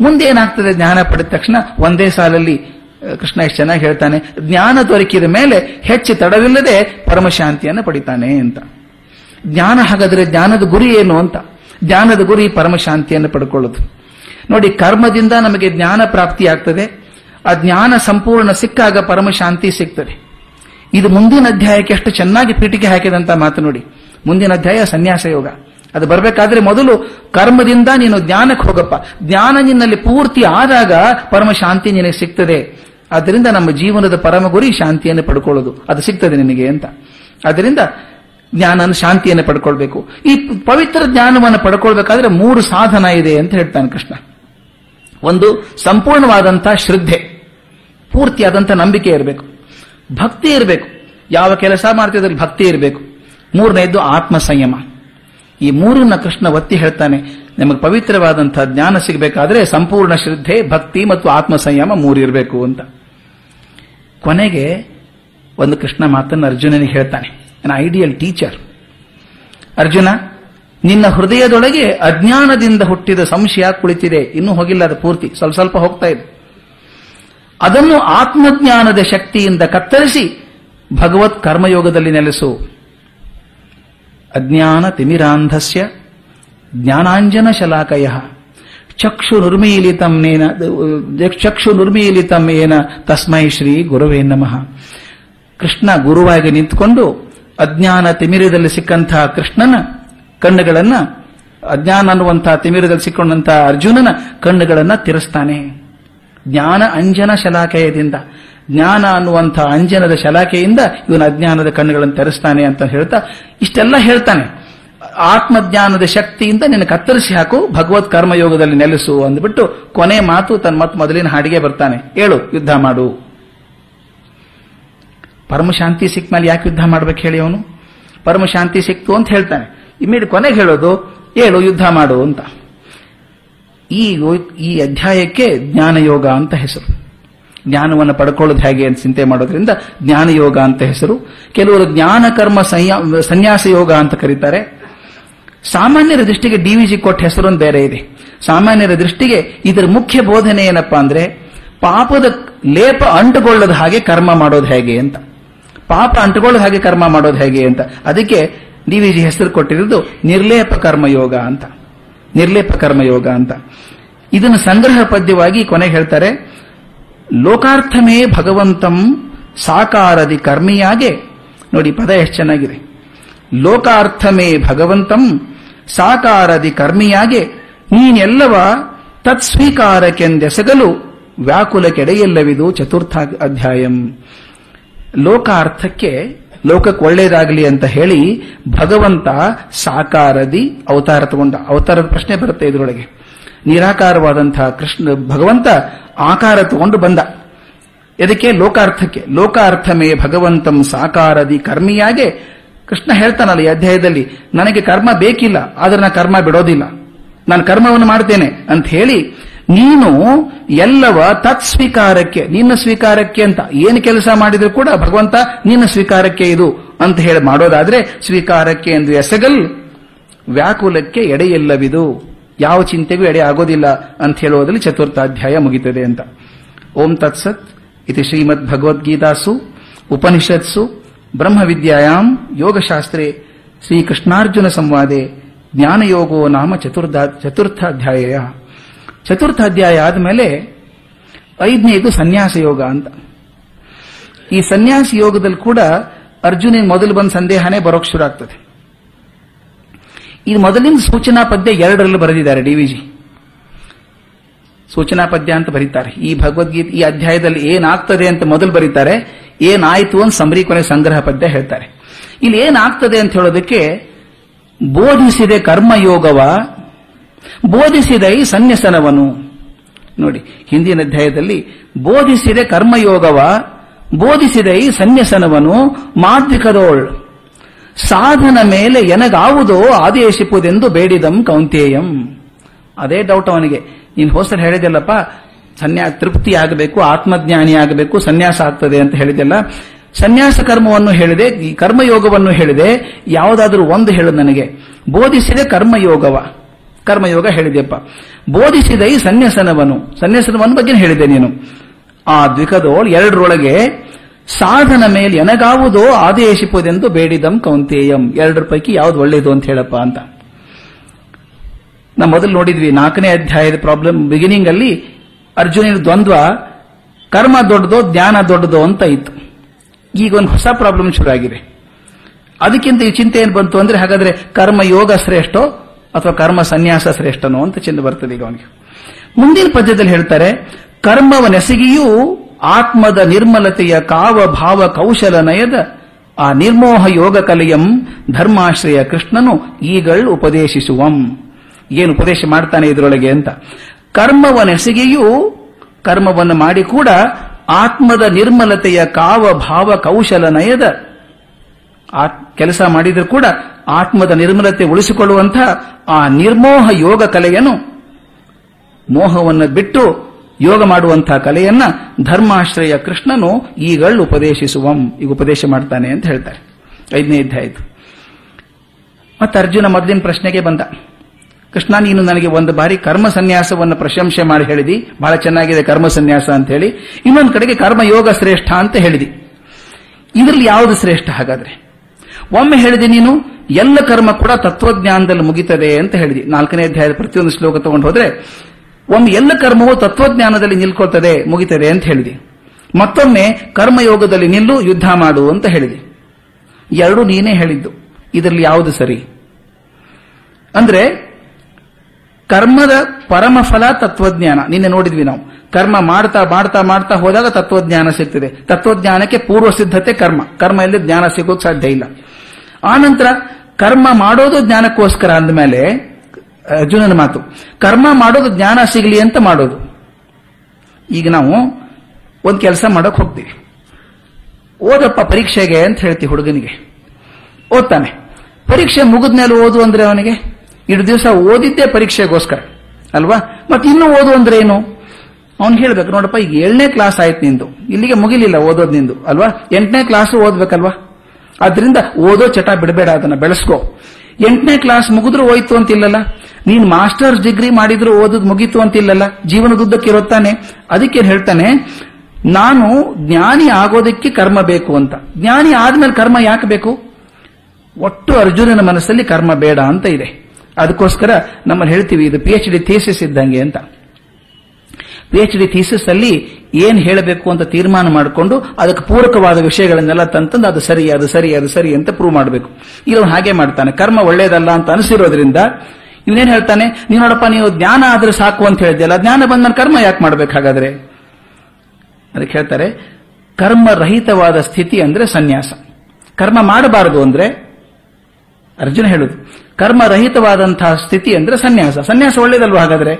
ಮುಂದೆ ಏನಾಗ್ತದೆ? ಜ್ಞಾನ ಪಡೆದ ತಕ್ಷಣ ಒಂದೇ ಸಾಲಲ್ಲಿ ಕೃಷ್ಣ ಎಷ್ಟು ಚೆನ್ನಾಗಿ ಹೇಳ್ತಾನೆ, ಜ್ಞಾನ ದೊರಕಿದ ಮೇಲೆ ಹೆಚ್ಚು ತಡವಿಲ್ಲದೆ ಪರಮಶಾಂತಿಯನ್ನು ಪಡಿತಾನೆ ಅಂತ. ಜ್ಞಾನ ಹಾಗಾದರೆ ಜ್ಞಾನದ ಗುರಿ ಏನು ಅಂತ? ಜ್ಞಾನದ ಗುರಿ ಪರಮಶಾಂತಿಯನ್ನು ಪಡ್ಕೊಳ್ಳೋದು. ನೋಡಿ, ಕರ್ಮದಿಂದ ನಮಗೆ ಜ್ಞಾನ ಪ್ರಾಪ್ತಿಯಾಗ್ತದೆ ಆ ಜ್ಞಾನ ಸಂಪೂರ್ಣ ಸಿಕ್ಕಾಗ ಪರಮಶಾಂತಿ ಸಿಗ್ತದೆ. ಇದು ಮುಂದಿನ ಅಧ್ಯಾಯಕ್ಕೆ ಎಷ್ಟು ಚೆನ್ನಾಗಿ ಪೀಠಿಗೆ ಹಾಕಿದಂತ ಮಾತು ನೋಡಿ. ಮುಂದಿನ ಅಧ್ಯಾಯ ಸನ್ಯಾಸ ಯೋಗ ಅದು ಬರಬೇಕಾದ್ರೆ ಮೊದಲು ಕರ್ಮದಿಂದ ನೀನು ಜ್ಞಾನಕ್ಕೆ ಹೋಗಪ್ಪ. ಜ್ಞಾನ ನಿನ್ನಲ್ಲಿ ಪೂರ್ತಿ ಆದಾಗ ಪರಮ ಶಾಂತಿ ನಿನಗೆ ಸಿಗ್ತದೆ. ಆದ್ದರಿಂದ ನಮ್ಮ ಜೀವನದ ಪರಮ ಗುರಿ ಶಾಂತಿಯನ್ನು ಪಡ್ಕೊಳ್ಳೋದು. ಅದು ಸಿಗ್ತದೆ ನಿನಗೆ ಅಂತ. ಅದರಿಂದ ಜ್ಞಾನ ಶಾಂತಿಯನ್ನು ಪಡ್ಕೊಳ್ಬೇಕು. ಈ ಪವಿತ್ರ ಜ್ಞಾನವನ್ನು ಪಡ್ಕೊಳ್ಬೇಕಾದ್ರೆ ಮೂರು ಸಾಧನ ಇದೆ ಅಂತ ಹೇಳ್ತಾನೆ ಕೃಷ್ಣ. ಒಂದು ಸಂಪೂರ್ಣವಾದಂತಹ ಶ್ರದ್ಧೆ. ಪೂರ್ತಿಯಾದಂಥ ನಂಬಿಕೆ ಇರಬೇಕು. ಭಕ್ತಿ ಇರಬೇಕು. ಯಾವ ಕೆಲಸ ಮಾಡ್ತಿದ್ರಲ್ಲಿ ಭಕ್ತಿ ಇರಬೇಕು. ಮೂರನೇದ್ದು ಆತ್ಮ ಸಂಯಮ ಈ ಮೂರನ್ನ ಕೃಷ್ಣ ಒತ್ತಿ ಹೇಳ್ತಾನೆ. ನಿಮಗೆ ಪವಿತ್ರವಾದಂತಹ ಜ್ಞಾನ ಸಿಗಬೇಕಾದ್ರೆ ಸಂಪೂರ್ಣ ಶ್ರದ್ಧೆ, ಭಕ್ತಿ ಮತ್ತು ಆತ್ಮ ಸಂಯಮ ಮೂರು ಇರಬೇಕು ಅಂತ. ಕೊನೆಗೆ ಒಂದು ಕೃಷ್ಣ ಮಾತನ್ನು ಅರ್ಜುನನಿಗೆ ಹೇಳ್ತಾನೆ. ನನ್ನ ಐಡಿಯಲ್ ಟೀಚರ್ ಅರ್ಜುನ, ನಿನ್ನ ಹೃದಯದೊಳಗೆ ಅಜ್ಞಾನದಿಂದ ಹುಟ್ಟಿದ ಸಂಶಯ ಕುಳಿತಿದೆ. ಇನ್ನೂ ಹೋಗಿಲ್ಲ ಅದು ಪೂರ್ತಿ. ಸ್ವಲ್ಪ ಸ್ವಲ್ಪ ಹೋಗ್ತಾ ಇದೆ. ಅದನ್ನು ಆತ್ಮಜ್ಞಾನದ ಶಕ್ತಿಯಿಂದ ಕತ್ತರಿಸಿ ಭಗವತ್ ಕರ್ಮಯೋಗದಲ್ಲಿ ನೆಲೆಸು. ಅಜ್ಞಾನ ತಿಮಿರಾಂಧಸ್ಯ ಜ್ಞಾನಾಂಜನ ಶಲಾಕಯ ಚಕ್ಷು ನೇನ ಚಕ್ಷು ನಿರ್ಮೀಲಿತಂ ಏನ ತಸ್ಮೈ ಶ್ರೀ ಗುರುವೇ ನಮಃ. ಕೃಷ್ಣ ಗುರುವಾಗಿ ನಿಂತುಕೊಂಡು ಅಜ್ಞಾನ ತಿಮಿರದಲ್ಲಿ ಸಿಕ್ಕಂತಹ ಕೃಷ್ಣನ ಕಣ್ಣುಗಳನ್ನ, ಅಜ್ಞಾನ ಅನ್ನುವಂತಹ ತಿಮಿರದಲ್ಲಿ ಸಿಕ್ಕೊಂಡಂತಹ ಅರ್ಜುನನ ಕಣ್ಣುಗಳನ್ನ ತಿರಸ್ತಾನೆ. ಜ್ಞಾನ ಅಂಜನ ಶಲಾಕೆಯದಿಂದ ಜ್ಞಾನ ಅನ್ನುವಂಥ ಅಂಜನದ ಶಲಾಖೆಯಿಂದ ಇವನು ಅಜ್ಞಾನದ ಕಣ್ಣುಗಳನ್ನು ತೆರೆಸ್ತಾನೆ ಅಂತ ಹೇಳ್ತಾ ಇಷ್ಟೆಲ್ಲ ಹೇಳ್ತಾನೆ. ಆತ್ಮಜ್ಞಾನದ ಶಕ್ತಿಯಿಂದ ನಿನ್ನ ಕತ್ತರಿಸಿ ಹಾಕು, ಭಗವತ್ ಕರ್ಮಯೋಗದಲ್ಲಿ ನೆಲೆಸು ಅಂದ್ಬಿಟ್ಟು ಕೊನೆ ಮಾತು ತನ್ನ ಮತ್ತೆ ಮೊದಲಿನ ಹಾಡಿಗೆ ಬರ್ತಾನೆ. ಹೇಳು, ಯುದ್ಧ ಮಾಡು. ಪರಮಶಾಂತಿ ಸಿಕ್ಕ ಮೇಲೆ ಯಾಕೆ ಯುದ್ಧ ಮಾಡ್ಬೇಕು ಹೇಳಿ ಅವನು? ಪರಮಶಾಂತಿ ಸಿಕ್ತು ಅಂತ ಹೇಳ್ತಾನೆ. ಇಮ್ಮಿಡಿ ಕೊನೆಗೆ ಹೇಳೋದು, ಹೇಳು, ಯುದ್ಧ ಮಾಡು ಅಂತ. ಈ ಈ ಅಧ್ಯಾಯಕ್ಕೆ ಜ್ಞಾನಯೋಗ ಅಂತ ಹೆಸರು. ಜ್ಞಾನವನ್ನು ಪಡ್ಕೊಳ್ಳೋದು ಹೇಗೆ ಅಂತ ಚಿಂತೆ ಮಾಡೋದ್ರಿಂದ ಜ್ಞಾನ ಯೋಗ ಅಂತ ಹೆಸರು. ಕೆಲವರು ಜ್ಞಾನ ಕರ್ಮ ಸನ್ಯಾಸ ಯೋಗ ಅಂತ ಕರೀತಾರೆ. ಸಾಮಾನ್ಯರ ದೃಷ್ಟಿಗೆ ಡಿ ಡಿವಿಜಿ ಕೊಟ್ಟ ಹೆಸರು ಒಂದು ಬೇರೆ ಇದೆ. ಸಾಮಾನ್ಯರ ದೃಷ್ಟಿಗೆ ಇದರ ಮುಖ್ಯ ಬೋಧನೆ ಏನಪ್ಪಾ ಅಂದ್ರೆ ಪಾಪದ ಲೇಪ ಅಂಟುಕೊಳ್ಳದ ಹಾಗೆ ಕರ್ಮ ಮಾಡೋದು ಹೇಗೆ ಅಂತ. ಪಾಪ ಅಂಟುಕೊಳ್ಳದ ಹಾಗೆ ಕರ್ಮ ಮಾಡೋದು ಹೇಗೆ ಅಂತ. ಅದಕ್ಕೆ ಡಿ ಡಿವಿಜಿ ಹೆಸರು ಕೊಟ್ಟಿರೋದು ನಿರ್ಲೇಪ ಕರ್ಮಯೋಗ ಅಂತ. ನಿರ್ಲೇಪ ಕರ್ಮಯೋಗ ಅಂತ. ಇದನ್ನು ಸಂಗ್ರಹ ಪದ್ಯವಾಗಿ ಕೊನೆಗೆ ಹೇಳ್ತಾರೆ. ಲೋಕಾರ್ಥಮೇ ಭಗವಂತಂ ಸಾಕಾರದಿ ಕರ್ಮಿಯಾಗೆ. ನೋಡಿ, ಪದ ಎಷ್ಟು ಚೆನ್ನಾಗಿದೆ. ಲೋಕಾರ್ಥಮೇ ಭಗವಂತಂ ಸಾಕಾರದಿ ಕರ್ಮಿಯಾಗೆ. ನೀನೆಲ್ಲವ ತತ್ಸ್ವೀಕಾರಕ್ಕೆಂದೆಸಗಲು ವ್ಯಾಕುಲ ಕೆಡೆಯಲ್ಲವಿದು ಚತುರ್ಥ ಅಧ್ಯಾಯಂ. ಲೋಕಾರ್ಥಕ್ಕೆ ಲೋಕಕ್ಕೆ ಒಳ್ಳೇದಾಗಲಿ ಅಂತ ಹೇಳಿ ಭಗವಂತ ಸಾಕಾರದಿ ಅವತಾರ ತಗೊಂಡ ಅವತಾರದ ಪ್ರಶ್ನೆ ಬರುತ್ತೆ ಇದರೊಳಗೆ. ನಿರಾಕಾರವಾದಂತಹ ಕೃಷ್ಣ, ಭಗವಂತ ಆಕಾರ ತಗೊಂಡು ಬಂದ. ಇದಕ್ಕೆ ಲೋಕಾರ್ಥಕ್ಕೆ. ಲೋಕಾರ್ಥಮೇ ಭಗವಂತಂ ಸಾಕಾರದಿ ಕರ್ಮಿಯಾಗೆ ಕೃಷ್ಣ ಹೇಳ್ತಾನಲ್ಲ ಈ ಅಧ್ಯಾಯದಲ್ಲಿ, ನನಗೆ ಕರ್ಮ ಬೇಕಿಲ್ಲ, ಆದ್ರೆ ನಾನು ಕರ್ಮ ಬಿಡೋದಿಲ್ಲ. ನಾನು ಕರ್ಮವನ್ನು ಮಾಡ್ತೇನೆ ಅಂತ ಹೇಳಿ, ನೀನು ಎಲ್ಲವ ತತ್ ಸ್ವೀಕಾರಕ್ಕೆ ನಿನ್ನ ಸ್ವೀಕಾರಕ್ಕೆ ಅಂತ ಏನು ಕೆಲಸ ಮಾಡಿದ್ರು ಕೂಡ ಭಗವಂತ ನಿನ್ನ ಸ್ವೀಕಾರಕ್ಕೆ ಇದು ಅಂತ ಹೇಳಿ ಮಾಡೋದಾದ್ರೆ ಸ್ವೀಕಾರಕ್ಕೆ ಎಂದು ಎಸಗಲ್ ವ್ಯಾಕುಲಕ್ಕೆ ಎಡೆಯಿಲ್ಲವಿದು. ಯಾವ ಚಿಂತೆಗೂ ಎಡೆ ಆಗೋದಿಲ್ಲ ಅಂತ ಹೇಳುವುದರಲ್ಲಿ ಚತುರ್ಥಾಧ್ಯಾಯ ಮುಗಿತದೆ ಅಂತ. ಓಂ ತತ್ಸತ್ ಇತಿ ಶ್ರೀಮದ್ ಭಗವದ್ಗೀತಾಸು ಉಪನಿಷತ್ಸು. ಬ್ರಹ್ಮವಿದ್ಯಾಯಾಂ. ಯೋಗಶಾಸ್ತ್ರೆ. ಶ್ರೀಕೃಷ್ಣಾರ್ಜುನ ಸಂವಾದೆ. ಜ್ಞಾನಯೋಗೋ ನಾಮ ಚತುರ್ಧ ಚತುರ್ಥಾಧ್ಯಾಯ ಚತುರ್ಥಾಧ್ಯಾಯ ಆದಮೇಲೆ ಐದನೇದು ಸನ್ಯಾಸ ಯೋಗ ಅಂತ. ಈ ಸನ್ಯಾಸ ಯೋಗದಲ್ಲಿ ಕೂಡ ಅರ್ಜುನಿಗೆ ಮೊದಲು ಬಂದ ಸಂದೇಹನೇ ಬರೋಕ್ ಶುರು ಆಗ್ತದೆ. ಈ ಮೊದಲಿನ ಸೂಚನಾ ಪದ್ಯ ಎರಡರಲ್ಲಿ ಬರೆದಿದ್ದಾರೆ ಡಿ ವಿ ಜಿ. ಸೂಚನಾ ಪದ್ಯ ಅಂತ ಬರೀತಾರೆ. ಈ ಭಗವದ್ಗೀತೆ, ಈ ಅಧ್ಯಾಯದಲ್ಲಿ ಏನಾಗ್ತದೆ ಅಂತ ಮೊದಲು ಬರೀತಾರೆ. ಏನಾಯ್ತು ಅಂತ ಸಂಬರಿ ಕೊನೆ ಸಂಗ್ರಹ ಪದ್ಯ ಹೇಳ್ತಾರೆ. ಇಲ್ಲಿ ಏನಾಗ್ತದೆ ಅಂತ ಹೇಳೋದಕ್ಕೆ ಬೋಧಿಸಿದೆ ಕರ್ಮಯೋಗವ, ಬೋಧಿಸಿದ ಈ ಸನ್ಯಸನವನು. ನೋಡಿ, ಹಿಂದಿನ ಅಧ್ಯಾಯದಲ್ಲಿ ಬೋಧಿಸಿದೆ ಕರ್ಮಯೋಗವ, ಬೋಧಿಸಿದ ಈ ಸನ್ಯಸನವನು ಮಾದ್ವಿಕದೋಳ್ ಸಾಧನ ಮೇಲೆ ಎನಗಾವುದೋ ಆದೇಶಿಪುದೆಂದು ಬೇಡಿದಂ ಕೌಂತೇಯಂ. ಅದೇ ಡೌಟ್ ಅವನಿಗೆ. ನೀನು ಹೋಸರ್ ಹೇಳಿದೆಲ್ಲಪ್ಪ ಸನ್ಯಾ ತೃಪ್ತಿ ಆಗಬೇಕು ಆತ್ಮಜ್ಞಾನಿ ಆಗಬೇಕು, ಸನ್ಯಾಸ ಆಗ್ತದೆ ಅಂತ ಹೇಳಿದೆಲ್ಲ ಸನ್ಯಾಸ ಕರ್ಮವನ್ನು ಹೇಳಿದೆ, ಈ ಕರ್ಮಯೋಗವನ್ನು ಹೇಳಿದೆ, ಯಾವುದಾದ್ರೂ ಒಂದು ಹೇಳು ನನಗೆ. ಬೋಧಿಸಿದೆ ಕರ್ಮಯೋಗವ. ಕರ್ಮಯೋಗ ಹೇಳಿದೆಪ್ಪ ಬೋಧಿಸಿದ ಸನ್ಯಾಸನವನು. ಸನ್ಯಾಸನವನ ಬಗ್ಗೆ ಹೇಳಿದೆ ನೀನು. ಆ ದ್ವಿಕದೋಳ್ ಎರಡರೊಳಗೆ ಸಾಧನ ಮೇಲೆ ಎನಗಾವುದೋ ಆದೇಶಿಪುದೆಂದು ಬೇಡಿದಂ ಕೌಂತೇಯಂ. ಎರಡರ ಪೈಕಿ ಯಾವ್ದು ಒಳ್ಳೇದು ಅಂತ ಹೇಳಪ್ಪ ಅಂತ. ನಾವು ಮೊದಲು ನೋಡಿದ್ವಿ, ನಾಲ್ಕನೇ ಅಧ್ಯಾಯದ ಪ್ರಾಬ್ಲಮ್ ಬಿಗಿನಿಂಗ್ ಅಲ್ಲಿ ಅರ್ಜುನನ ದ್ವಂದ್ವ, ಕರ್ಮ ದೊಡ್ಡದೋ, ಜ್ಞಾನ ದೊಡ್ಡದೋ ಅಂತ ಇತ್ತು. ಈಗ ಒಂದು ಹೊಸ ಪ್ರಾಬ್ಲಮ್ ಶುರುವಾಗಿದೆ. ಅದಕ್ಕಿಂತ ಈ ಚಿಂತೆ ಏನು ಬಂತು ಅಂದ್ರೆ, ಹಾಗಾದ್ರೆ ಕರ್ಮ ಯೋಗ ಶ್ರೇಷ್ಠೋ ಅಥವಾ ಕರ್ಮ ಸನ್ಯಾಸ ಶ್ರೇಷ್ಠನೋ ಅಂತ ಚಿಂತೆ ಬರ್ತದೆ ಈಗ ಅವನಿಗೆ. ಮುಂದಿನ ಪದ್ಯದಲ್ಲಿ ಹೇಳ್ತಾರೆ, ಕರ್ಮವನೆಸಗಿಯೂ ಆತ್ಮದ ನಿರ್ಮಲತೆಯ ಕಾವ ಭಾವ ಕೌಶಲ ನಯದ ಆ ನಿರ್ಮೋಹ ಯೋಗ ಕಲೆಯಂ ಧರ್ಮಾಶ್ರಯ ಕೃಷ್ಣನು ಈಗಳು ಉಪದೇಶಿಸುವಂ. ಏನು ಉಪದೇಶ ಮಾಡ್ತಾನೆ ಇದರೊಳಗೆ ಅಂತ? ಕರ್ಮವನಸಿಗೆಯೂ ಕರ್ಮವನ್ನು ಮಾಡಿ ಕೂಡ ಆತ್ಮದ ನಿರ್ಮಲತೆಯ ಕಾವ ಭಾವ ಕೌಶಲ ನಯದ ಕೆಲಸ ಮಾಡಿದರೂ ಕೂಡ ಆತ್ಮದ ನಿರ್ಮಲತೆ ಉಳಿಸಿಕೊಳ್ಳುವಂತಹ ಆ ನಿರ್ಮೋಹ ಯೋಗ ಕಲೆಯನ್ನು ಮೋಹವನ್ನು ಬಿಟ್ಟು ಯೋಗ ಮಾಡುವಂತಹ ಕಲೆಯನ್ನ ಧರ್ಮಾಶ್ರಯ ಕೃಷ್ಣನು ಈಗಳು ಉಪದೇಶಿಸುವಂ, ಈಗ ಉಪದೇಶ ಮಾಡ್ತಾನೆ ಅಂತ ಹೇಳ್ತಾರೆ. ಐದನೇ ಅಧ್ಯಾಯ ಆಯ್ತು ಮತ್ತೆ ಅರ್ಜುನ ಮೊದಲಿನ ಪ್ರಶ್ನೆಗೆ ಬಂದ. ಕೃಷ್ಣ, ನೀನು ನನಗೆ ಒಂದು ಬಾರಿ ಕರ್ಮ ಸನ್ಯಾಸವನ್ನು ಪ್ರಶಂಸೆ ಮಾಡಿ ಹೇಳಿದಿ. ಬಹಳ ಚೆನ್ನಾಗಿದೆ ಕರ್ಮ ಸನ್ಯಾಸ ಅಂತ ಹೇಳಿ. ಇನ್ನೊಂದು ಕಡೆಗೆ ಕರ್ಮಯೋಗ ಶ್ರೇಷ್ಠ ಅಂತ ಹೇಳಿದಿ. ಇದರಲ್ಲಿ ಯಾವುದು ಶ್ರೇಷ್ಠ ಹಾಗಾದ್ರೆ? ಒಮ್ಮೆ ಹೇಳಿದೆ ನೀನು, ಎಲ್ಲ ಕರ್ಮ ಕೂಡ ತತ್ವಜ್ಞಾನದಲ್ಲಿ ಮುಗಿತದೆ ಅಂತ ಹೇಳಿದಿ. ನಾಲ್ಕನೇ ಅಧ್ಯಾಯದ ಪ್ರತಿಯೊಂದು ಶ್ಲೋಕ ತಗೊಂಡು ಹೋದ್ರೆ ಒಮ್ಮೆ ಎಲ್ಲ ಕರ್ಮವು ತತ್ವಜ್ಞಾನದಲ್ಲಿ ನಿಲ್ಕೊಳ್ತದೆ ಮುಗಿತದೆ ಅಂತ ಹೇಳಿದೆ. ಮತ್ತೊಮ್ಮೆ ಕರ್ಮಯೋಗದಲ್ಲಿ ನಿಲ್ಲು, ಯುದ್ಧ ಮಾಡು ಅಂತ ಹೇಳಿದೆ. ಎರಡು ನೀನೇ ಹೇಳಿದ್ದು. ಇದರಲ್ಲಿ ಯಾವುದು ಸರಿ? ಅಂದ್ರೆ, ಕರ್ಮದ ಪರಮಫಲ ತತ್ವಜ್ಞಾನ. ನಿನ್ನೆ ನೋಡಿದ್ವಿ ನಾವು. ಕರ್ಮ ಮಾಡ್ತಾ ಮಾಡ್ತಾ ಮಾಡ್ತಾ ಹೋದಾಗ ತತ್ವಜ್ಞಾನ ಸಿಗ್ತದೆ. ತತ್ವಜ್ಞಾನಕ್ಕೆ ಪೂರ್ವ ಸಿದ್ಧತೆ ಕರ್ಮ. ಕರ್ಮ ಇಲ್ಲದೆ ಜ್ಞಾನ ಸಿಗೋಕ್ ಸಾಧ್ಯ ಇಲ್ಲ. ಆನಂತರ ಕರ್ಮ ಮಾಡೋದು ಜ್ಞಾನಕ್ಕೋಸ್ಕರ ಅಂದಮೇಲೆ ಅರ್ಜುನನ ಮಾತು. ಕರ್ಮ ಮಾಡೋದು ಜ್ಞಾನ ಸಿಗಲಿ ಅಂತ ಮಾಡೋದು. ಈಗ ನಾವು ಒಂದು ಕೆಲಸ ಮಾಡೋಕೆ ಹೋಗ್ತೀವಿ. ಓದಪ್ಪ ಪರೀಕ್ಷೆಗೆ ಅಂತ ಹೇಳ್ತೀವಿ ಹುಡುಗನಿಗೆ. ಓದ್ತಾನೆ. ಪರೀಕ್ಷೆ ಮುಗಿದ್ಮೇಲೆ ಓದು ಅಂದ್ರೆ ಅವನಿಗೆ? ಇಡು ದಿವಸ ಓದಿದ್ದೇ ಪರೀಕ್ಷೆಗೋಸ್ಕರ. ಅಲ್ವಾ? ಮತ್ತೆ ಇನ್ನೂ ಓದು ಅಂದ್ರೆ ಏನು? ಅವ್ನು ಹೇಳ್ಬೇಕು, ನೋಡಪ್ಪ, ಈಗ ಏಳನೇ ಕ್ಲಾಸ್ ಆಯ್ತು ನಿಂದು. ಇಲ್ಲಿಗೆ ಮುಗಿಲಿಲ್ಲ ಓದೋದು ನಿಂದು, ಅಲ್ವಾ? ಎಂಟನೇ ಕ್ಲಾಸ್ ಓದ್ಬೇಕಲ್ವಾ? ಅದರಿಂದ ಓದೋ ಚಟ ಬಿಡಬೇಡ, ಅದನ್ನ ಬೆಳೆಸ್ಕೋ. ಎಂಟನೇ ಕ್ಲಾಸ್ ಮುಗಿದ್ರು ಹೋಯ್ತು ಅಂತಿಲ್ಲಲ್ಲ? ನೀನ್ ಮಾಸ್ಟರ್ಸ್ ಡಿಗ್ರಿ ಮಾಡಿದ್ರು ಓದೋದು ಮುಗೀತು ಅಂತಿಲ್ಲಲ್ಲ? ಜೀವನದುದ್ದಕ್ಕೆ ಇರುತ್ತಾನೆ ಅದಕ್ಕೆ ಹೇಳ್ತಾನೆ? ನಾನು ಜ್ಞಾನಿ ಆಗೋದಕ್ಕೆ ಕರ್ಮ ಬೇಕು ಅಂತ. ಜ್ಞಾನಿ ಆದ್ಮೇಲೆ ಕರ್ಮ ಯಾಕೆ ಬೇಕು? ಒಟ್ಟು ಅರ್ಜುನನ ಮನಸ್ಸಲ್ಲಿ ಕರ್ಮ ಬೇಡ ಅಂತ ಇದೆ. ಅದಕ್ಕೋಸ್ಕರ ನಮ್ಮಲ್ಲಿ ಹೇಳ್ತೀವಿ, ಇದು ಪಿ ಎಚ್ ಡಿ ಥೀಸಿಸ್ ಇದ್ದಂಗೆ ಅಂತ. ಪಿ ಎಚ್ ಡಿ ಥೀಸಿಸ್ ಅಲ್ಲಿ ಏನ್ ಹೇಳಬೇಕು ಅಂತ ತೀರ್ಮಾನ ಮಾಡಿಕೊಂಡು ಅದಕ್ಕೆ ಪೂರಕವಾದ ವಿಷಯಗಳನ್ನೆಲ್ಲ ತಂತಂದು ಅದು ಸರಿ ಅದು ಸರಿ ಅದು ಸರಿ ಅಂತ ಪ್ರೂವ್ ಮಾಡಬೇಕು. ಇಲ್ಲ ಹಾಗೆ ಮಾಡ್ತಾನೆ. ಕರ್ಮ ಒಳ್ಳೇದಲ್ಲ ಅಂತ ಅನಿಸಿರೋದ್ರಿಂದ ಇವನೇನ್ ಹೇಳ್ತಾನೆ ನೀವು ನೋಡಪ್ಪ, ನೀವು ಜ್ಞಾನ ಆದ್ರೆ ಸಾಕು ಅಂತ ಹೇಳಿದ್ಯಲ್ಲ ಜ್ಞಾನ ಬಂದ ಕರ್ಮ ಯಾಕೆ ಮಾಡ್ಬೇಕಾಗಾದ್ರೆ ಅದಕ್ಕೆ ಹೇಳ್ತಾರೆ ಕರ್ಮರಹಿತವಾದ ಸ್ಥಿತಿ ಅಂದ್ರೆ ಸನ್ಯಾಸ. ಕರ್ಮ ಮಾಡಬಾರದು ಅಂದ್ರೆ, ಅರ್ಜುನ ಹೇಳುದು ಕರ್ಮರಹಿತವಾದಂತಹ ಸ್ಥಿತಿ ಅಂದ್ರೆ ಸನ್ಯಾಸ. ಸನ್ಯಾಸ ಒಳ್ಳೇದಲ್ವ ಹಾಗಾದ್ರೆ?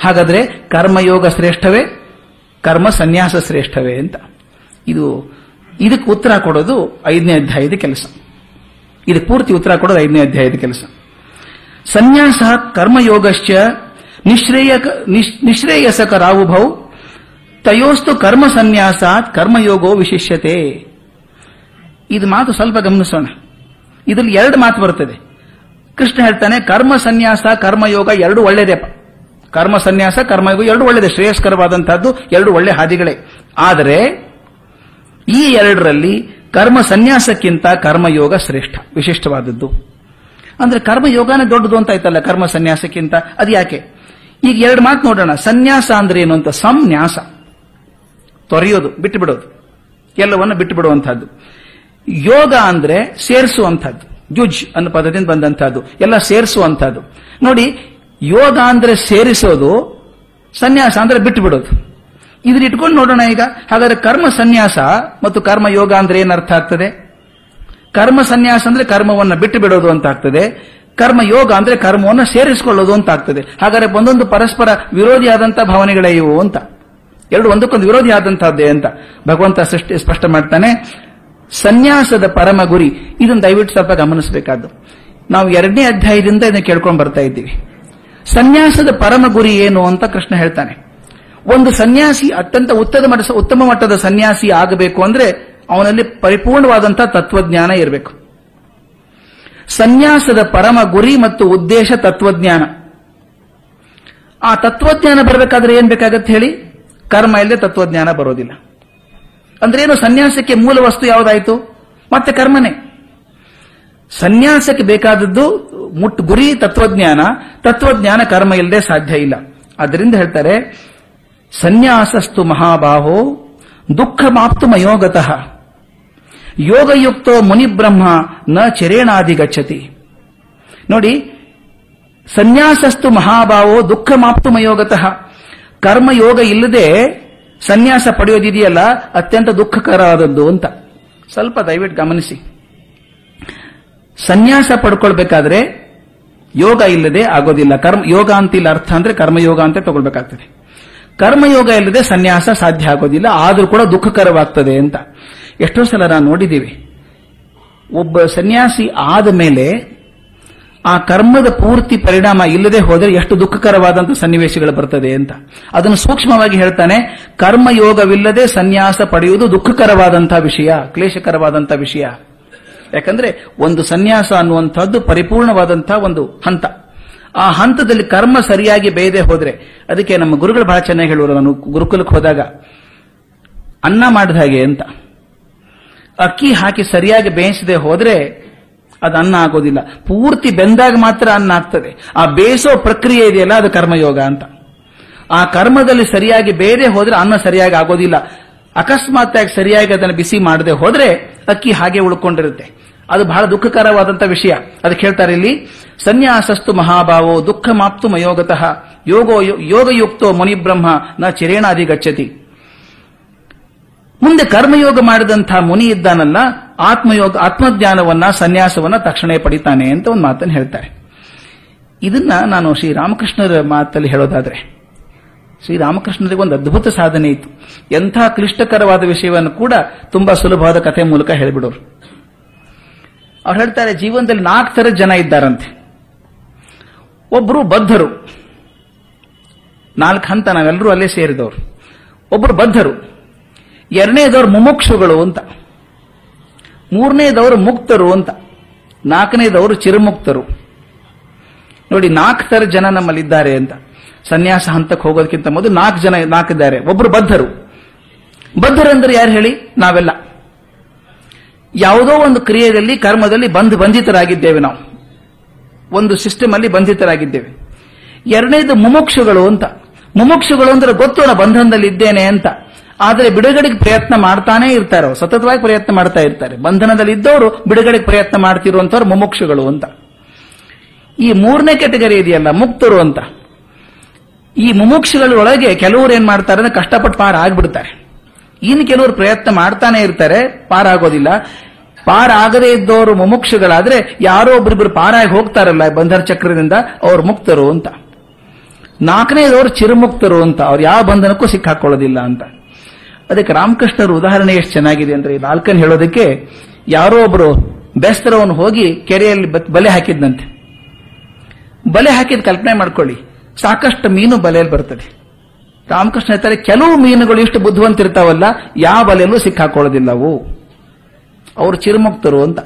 ಹಾಗಾದ್ರೆ ಕರ್ಮಯೋಗ ಶ್ರೇಷ್ಠವೇ, ಕರ್ಮ ಸನ್ಯಾಸ ಶ್ರೇಷ್ಠವೇ ಅಂತ. ಇದು, ಇದಕ್ಕೆ ಉತ್ತರ ಕೊಡೋದು ಐದನೇ ಅಧ್ಯಾಯದ ಕೆಲಸ. ಇದಕ್ಕೆ ಪೂರ್ತಿ ಉತ್ತರ ಕೊಡೋದು ಐದನೇ ಅಧ್ಯಾಯದ ಕೆಲಸ. ಸನ್ಯಾಸ ಕರ್ಮಯೋಗಶ್ಚ ನಿಶ್ರೇಯ ನಿಶ್ರೇಯಸಕರಾವುಭೌ ತಯೋಸ್ತು ಕರ್ಮ ಸನ್ಯಾಸಾತ್ ಕರ್ಮಯೋಗೋ ವಿಶಿಷ್ಯತೆ. ಇದು ಮಾತು ಸ್ವಲ್ಪ ಗಮನಿಸೋಣ. ಇದರಲ್ಲಿ ಎರಡು ಮಾತು ಬರ್ತದೆ. ಕೃಷ್ಣ ಹೇಳ್ತಾನೆ, ಕರ್ಮ ಸನ್ಯಾಸ, ಕರ್ಮಯೋಗ ಎರಡು ಒಳ್ಳೇದೇಪ ಕರ್ಮ ಸನ್ಯಾಸ, ಕರ್ಮಯೋಗ ಎರಡು ಒಳ್ಳೆಯದೇ ಶ್ರೇಯಸ್ಕರವಾದಂತಹದ್ದು ಎರಡು ಒಳ್ಳೆ ಹಾದಿಗಳೇ. ಆದರೆ, ಈ ಎರಡರಲ್ಲಿ ಕರ್ಮ ಸನ್ಯಾಸಕ್ಕಿಂತ ಕರ್ಮಯೋಗ ಶ್ರೇಷ್ಠ, ವಿಶಿಷ್ಟವಾದದ್ದು. ಅಂದ್ರೆ ಕರ್ಮಯೋಗನೇ ದೊಡ್ಡದು ಅಂತ ಆಯ್ತಲ್ಲ ಕರ್ಮ ಸನ್ಯಾಸಕ್ಕಿಂತ? ಅದು ಯಾಕೆ ಈಗ ಎರಡು ಮಾತು ನೋಡೋಣ. ಸನ್ಯಾಸ ಅಂದ್ರೆ ಏನು ಅಂತ? ಸಂನ್ಯಾಸ. ತೊರೆಯೋದು ಬಿಟ್ಟು ಬಿಡೋದು ಎಲ್ಲವನ್ನು ಬಿಟ್ಟು ಬಿಡುವಂತಹದ್ದು ಯೋಗ ಅಂದ್ರೆ ಸೇರಿಸುವಂತಹದ್ದು ಜುಜ್ ಅನ್ನೋ ಪದದಿಂದ ಬಂದಂತಹದ್ದು ಎಲ್ಲ ಸೇರಿಸುವಂತಹದ್ದು ನೋಡಿ, ಯೋಗ ಅಂದ್ರೆ ಸೇರಿಸೋದು, ಸನ್ಯಾಸ ಅಂದ್ರೆ ಬಿಟ್ಟು ಬಿಡೋದು ಇದನ್ನ ಇಟ್ಕೊಂಡು ನೋಡೋಣ ಈಗ. ಹಾಗಾದ್ರೆ ಕರ್ಮ ಸನ್ಯಾಸ ಮತ್ತು ಕರ್ಮ ಯೋಗ ಅಂದ್ರೆ ಏನರ್ಥ ಆಗ್ತದೆ? ಕರ್ಮ ಸನ್ಯಾಸ ಅಂದ್ರೆ ಕರ್ಮವನ್ನ ಬಿಟ್ಟು ಬಿಡೋದು ಅಂತ ಆಗ್ತದೆ ಕರ್ಮ ಯೋಗ ಅಂದ್ರೆ ಕರ್ಮವನ್ನು ಸೇರಿಸಿಕೊಳ್ಳೋದು ಅಂತ ಆಗ್ತದೆ ಹಾಗಾದ್ರೆ ಒಂದೊಂದು ಪರಸ್ಪರ ವಿರೋಧಿಯಾದಂತಹ ಭಾವನೆಗಳೇ ಇವು ಅಂತ. ಎರಡು ಒಂದಕ್ಕೊಂದು ವಿರೋಧಿ ಆದಂತಹದ್ದೇ ಅಂತ ಭಗವಂತ ಸೃಷ್ಟಿ ಸ್ಪಷ್ಟ ಮಾಡ್ತಾನೆ. ಸನ್ಯಾಸದ ಪರಮ ಗುರಿ, ಇದನ್ನು ದಯವಿಟ್ಟು ಸ್ವಲ್ಪ ಗಮನಿಸಬೇಕಾದ್ದು. ನಾವು ಎರಡನೇ ಅಧ್ಯಾಯದಿಂದ ಇದನ್ನು ಕೇಳ್ಕೊಂಡು ಬರ್ತಾ ಇದ್ದೀವಿ. ಸನ್ಯಾಸದ ಪರಮ ಗುರಿ ಏನು ಅಂತ ಕೃಷ್ಣ ಹೇಳ್ತಾನೆ. ಒಂದು ಸನ್ಯಾಸಿ ಅತ್ಯಂತ ಉತ್ತಮ ಉತ್ತಮ ಮಟ್ಟದ ಸನ್ಯಾಸಿ ಆಗಬೇಕು ಅಂದ್ರೆ ಅವನಲ್ಲಿ ಪರಿಪೂರ್ಣವಾದಂತಹ ತತ್ವಜ್ಞಾನ ಇರಬೇಕು. ಸನ್ಯಾಸದ ಪರಮ ಗುರಿ ಮತ್ತು ಉದ್ದೇಶ ತತ್ವಜ್ಞಾನ. ಆ ತತ್ವಜ್ಞಾನ ಬರಬೇಕಾದ್ರೆ ಏನ್ ಬೇಕಾಗತ್ತೆ ಹೇಳಿ? ಕರ್ಮ ಇಲ್ಲದೆ ತತ್ವಜ್ಞಾನ ಬರೋದಿಲ್ಲ. ಅಂದ್ರೆ ಏನು ಸನ್ಯಾಸಕ್ಕೆ ಮೂಲ ವಸ್ತು ಯಾವುದಾಯಿತು? ಮತ್ತೆ ಕರ್ಮನೇ. ಸನ್ಯಾಸಕ್ಕೆ ಬೇಕಾದದ್ದು ಮುಟ್ ಗುರಿ, ತತ್ವಜ್ಞಾನ. ತತ್ವಜ್ಞಾನ ಕರ್ಮ ಇಲ್ಲದೆ ಸಾಧ್ಯ ಇಲ್ಲ. ಅದರಿಂದ ಹೇಳ್ತಾರೆ ಸನ್ಯಾಸಸ್ತು ಮಹಾಬಾಹೋ ದುಃಖ ಮಾಪ್ತು ಮಯೋಗತಃ. ಯೋಗಯುಕ್ತೋ ಮುನಿಬ್ರಹ್ಮ ನ ಚರೇಣಾದಿ ಗಚ್ಚತಿ ನೋಡಿ ಸನ್ಯಾಸಸ್ತು ಮಹಾಭಾವೋ ದುಃಖ ಮಾಪ್ತು ಮಯೋಗತಃ ಕರ್ಮಯೋಗ ಇಲ್ಲದೆ ಸನ್ಯಾಸ ಪಡೆಯೋದಿದೆಯಲ್ಲ, ಅತ್ಯಂತ ದುಃಖಕರವಾದದ್ದು ಅಂತ. ಸ್ವಲ್ಪ ದಯವಿಟ್ಟು ಗಮನಿಸಿ. ಸನ್ಯಾಸ ಪಡ್ಕೊಳ್ಬೇಕಾದ್ರೆ ಯೋಗ ಇಲ್ಲದೆ ಆಗೋದಿಲ್ಲ. ಕರ್ಮ, ಯೋಗ ಅಂತಿಲ್ಲ ಅರ್ಥ ಅಂದ್ರೆ ಕರ್ಮಯೋಗ ಅಂತ ತಗೊಳ್ಬೇಕಾಗ್ತದೆ. ಕರ್ಮಯೋಗ ಇಲ್ಲದೆ ಸನ್ಯಾಸ ಸಾಧ್ಯ ಆಗೋದಿಲ್ಲ, ಆದರೂ ಕೂಡ ದುಃಖಕರವಾಗ್ತದೆ ಅಂತ. ಎಷ್ಟೋ ಸಲ ನಾವು ನೋಡಿದ್ದೀವಿ ಒಬ್ಬ ಸನ್ಯಾಸಿ ಆದ ಮೇಲೆ ಆ ಕರ್ಮದ ಪೂರ್ತಿ ಪರಿಣಾಮ ಇಲ್ಲದೆ ಹೋದರೆ ಎಷ್ಟು ದುಃಖಕರವಾದಂತಹ ಸನ್ನಿವೇಶಗಳು ಬರ್ತದೆ ಅಂತ. ಅದನ್ನು ಸೂಕ್ಷ್ಮವಾಗಿ ಹೇಳ್ತಾನೆ, ಕರ್ಮಯೋಗವಿಲ್ಲದೆ ಸನ್ಯಾಸ ಪಡೆಯುವುದು ದುಃಖಕರವಾದಂತಹ ವಿಷಯ ಕ್ಲೇಶಕರವಾದಂತಹ ವಿಷಯ. ಯಾಕಂದ್ರೆ ಒಂದು ಸನ್ಯಾಸ ಅನ್ನುವಂಥದ್ದು ಪರಿಪೂರ್ಣವಾದಂತಹ ಒಂದು ಹಂತ. ಆ ಹಂತದಲ್ಲಿ ಕರ್ಮ ಸರಿಯಾಗಿ ಬೇಯದೆ ಹೋದ್ರೆ, ಅದಕ್ಕೆ ನಮ್ಮ ಗುರುಗಳು ಬಹಳ ಚೆನ್ನಾಗಿ ಹೇಳುವರು ನಾನು ಗುರುಕುಲಕ್ಕೆ ಹೋದಾಗ, ಅನ್ನ ಮಾಡಿದ ಹಾಗೆ ಅಂತ. ಅಕ್ಕಿ ಹಾಕಿ ಸರಿಯಾಗಿ ಬೇಯಿಸದೆ ಹೋದ್ರೆ ಅದು ಅನ್ನ ಆಗೋದಿಲ್ಲ. ಪೂರ್ತಿ ಬೆಂದಾಗ ಮಾತ್ರ ಅನ್ನ ಆಗ್ತದೆ. ಆ ಬೇಯಿಸೋ ಪ್ರಕ್ರಿಯೆ ಇದೆಯಲ್ಲ, ಅದು ಕರ್ಮಯೋಗ ಅಂತ. ಆ ಕರ್ಮದಲ್ಲಿ ಸರಿಯಾಗಿ ಬೇರೆ ಹೋದ್ರೆ ಅನ್ನ ಸರಿಯಾಗಿ ಆಗೋದಿಲ್ಲ. ಅಕಸ್ಮಾತ್ ಆಗಿ ಸರಿಯಾಗಿ ಅದನ್ನು ಬಿಸಿ ಮಾಡದೆ ಹೋದ್ರೆ ಅಕ್ಕಿ ಹಾಗೆ ಉಳ್ಕೊಂಡಿರುತ್ತೆ. ಅದು ಬಹಳ ದುಃಖಕರವಾದಂತ ವಿಷಯ. ಅದಕ್ಕೆ ಹೇಳ್ತಾರೆ ಇಲ್ಲಿ, ಸನ್ಯಾಸಸ್ತು ಮಹಾಭಾವೋ ದುಃಖ ಮಾಪ್ತು ಮಯೋಗತಃ. ಯೋಗೋ ಯೋಗಯುಕ್ತೋ ಮುನಿಬ್ರಹ್ಮ ನ ಚಿರೇಣಾದಿ ಗಚ್ಚತಿ ಮುಂದೆ ಕರ್ಮಯೋಗ ಮಾಡಿದಂತಹ ಮುನಿ ಇದ್ದಾನಲ್ಲ, ಆತ್ಮಯೋಗ, ಆತ್ಮಜ್ಞಾನವನ್ನ, ಸನ್ಯಾಸವನ್ನ ತಕ್ಷಣ ಪಡಿತಾನೆ ಅಂತ ಒಂದು ಮಾತನ್ನು ಹೇಳ್ತಾರೆ. ಇದನ್ನ ನಾನು ಶ್ರೀರಾಮಕೃಷ್ಣರ ಮಾತಲ್ಲಿ ಹೇಳೋದಾದ್ರೆ, ಶ್ರೀರಾಮಕೃಷ್ಣರಿಗೆ ಒಂದು ಅದ್ಭುತ ಸಾಧನೆ ಇತ್ತು. ಎಂಥ ಕ್ಲಿಷ್ಟಕರವಾದ ವಿಷಯವನ್ನು ಕೂಡ ತುಂಬಾ ಸುಲಭವಾದ ಕಥೆ ಮೂಲಕ ಹೇಳಿಬಿಡೋರು. ಅವ್ರು ಹೇಳ್ತಾರೆ, ಜೀವನದಲ್ಲಿ ನಾಲ್ಕು ಥರ ಜನ ಇದ್ದಾರಂತೆ. ಒಬ್ಬರು ಬದ್ಧರು, ನಾಲ್ಕು ಹಂತ ನಾವೆಲ್ಲರೂ ಅಲ್ಲೇ ಸೇರಿದವರು. ಒಬ್ಬರು ಬದ್ಧರು ಎರಡನೇದವರು ಮುಮುಕ್ಷುಗಳು ಅಂತ. ಮೂರನೇದವರು ಮುಕ್ತರು ಅಂತ. ನಾಲ್ಕನೇದವರು ಚಿರಮುಕ್ತರು. ನೋಡಿ ನಾಲ್ಕು ತರ ಜನ ನಮ್ಮಲ್ಲಿದ್ದಾರೆ ಅಂತ. ಸನ್ಯಾಸ ಹಂತಕ್ಕೆ ಹೋಗೋದಕ್ಕಿಂತ ಮೊದಲು ನಾಲ್ಕು ಜನ, ನಾಲ್ಕಿದ್ದಾರೆ. ಒಬ್ರು ಬದ್ಧರು. ಬದ್ಧರಂದ್ರೆ ಯಾರು ಹೇಳಿ? ನಾವೆಲ್ಲ. ಯಾವುದೋ ಒಂದು ಕ್ರಿಯೆಯಲ್ಲಿ, ಕರ್ಮದಲ್ಲಿ ಬಂಧ ಬಂಧಿತರಾಗಿದ್ದೇವೆ ನಾವು. ಒಂದು ಸಿಸ್ಟಮ್ ಅಲ್ಲಿ ಬಂಧಿತರಾಗಿದ್ದೇವೆ. ಎರಡನೇದು ಮುಮುಕ್ಷುಗಳು ಅಂತ. ಮುಮುಕ್ಷುಗಳು ಅಂದ್ರೆ ಗೊತ್ತು ನಾನು ಬಂಧನದಲ್ಲಿ ಇದ್ದೇನೆ ಅಂತ. ಆದರೆ ಬಿಡುಗಡೆಗೆ ಪ್ರಯತ್ನ ಮಾಡ್ತಾನೆ ಇರ್ತಾರೆ. ಸತತವಾಗಿ ಪ್ರಯತ್ನ ಮಾಡ್ತಾ ಇರ್ತಾರೆ. ಬಂಧನದಲ್ಲಿ ಇದ್ದವರು ಬಿಡುಗಡೆಗೆ ಪ್ರಯತ್ನ ಮಾಡ್ತಿರುವಂತವ್ರು ಮುಮುಕ್ಷುಗಳು ಅಂತ. ಈ ಮೂರನೇ ಕೆಟಗರಿ ಇದೆಯಲ್ಲ, ಮುಕ್ತರು ಅಂತ. ಈ ಮುಮುಕ್ಷಗಳೊಳಗೆ ಕೆಲವರು ಏನ್ ಮಾಡ್ತಾರೆ ಅಂದ್ರೆ ಕಷ್ಟಪಟ್ಟು ಪಾರ ಆಗ್ಬಿಡ್ತಾರೆ ಇನ್ನು ಕೆಲವರು ಪ್ರಯತ್ನ ಮಾಡ್ತಾನೆ ಇರ್ತಾರೆ, ಪಾರಾಗೋದಿಲ್ಲ. ಪಾರಾಗದೇ ಇದ್ದವರು ಮುಮುಕ್ಷುಗಳಾದ್ರೆ ಯಾರೋ ಒಬ್ರಿಬ್ರು ಪಾರಾಗಿ ಹೋಗ್ತಾರಲ್ಲ ಬಂಧನ ಚಕ್ರದಿಂದ, ಅವ್ರು ಮುಕ್ತರು ಅಂತ. ನಾಲ್ಕನೇದವರು ಚಿರುಮುಕ್ತರು ಅಂತ. ಅವ್ರು ಯಾವ ಬಂಧನಕ್ಕೂ ಸಿಕ್ಕಾಕೊಳ್ಳೋದಿಲ್ಲ ಅಂತ. ಅದಕ್ಕೆ ರಾಮಕೃಷ್ಣರು ಉದಾಹರಣೆ ಎಷ್ಟು ಚೆನ್ನಾಗಿದೆ ಅಂದ್ರೆ ಈ ನಾಲ್ಕನ್ನು ಹೇಳೋದಕ್ಕೆ ಯಾರೋ ಒಬ್ರು ಬೆಸ್ತರವನು ಹೋಗಿ ಕೆರೆಯಲ್ಲಿ ಬಲೆ ಹಾಕಿದ್ನಂತೆ. ಬಲೆ ಹಾಕಿದ ಕಲ್ಪನೆ ಮಾಡ್ಕೊಳ್ಳಿ. ಸಾಕಷ್ಟು ಮೀನು ಬಲೆಯಲ್ಲಿ ಬರ್ತದೆ. ರಾಮಕೃಷ್ಣ ಹೇಳ್ತಾರೆ, ಕೆಲವು ಮೀನುಗಳು ಇಷ್ಟು ಬುದ್ಧಿವಂತಿರ್ತಾವಲ್ಲ, ಯಾವ ಬಲೆಯಲ್ಲೂ ಸಿಕ್ಕಾಕೊಳ್ಳೋದಿಲ್ಲ ಅವು ಅವರು ಚಿರುಮುಕ್ತರು ಅಂತ.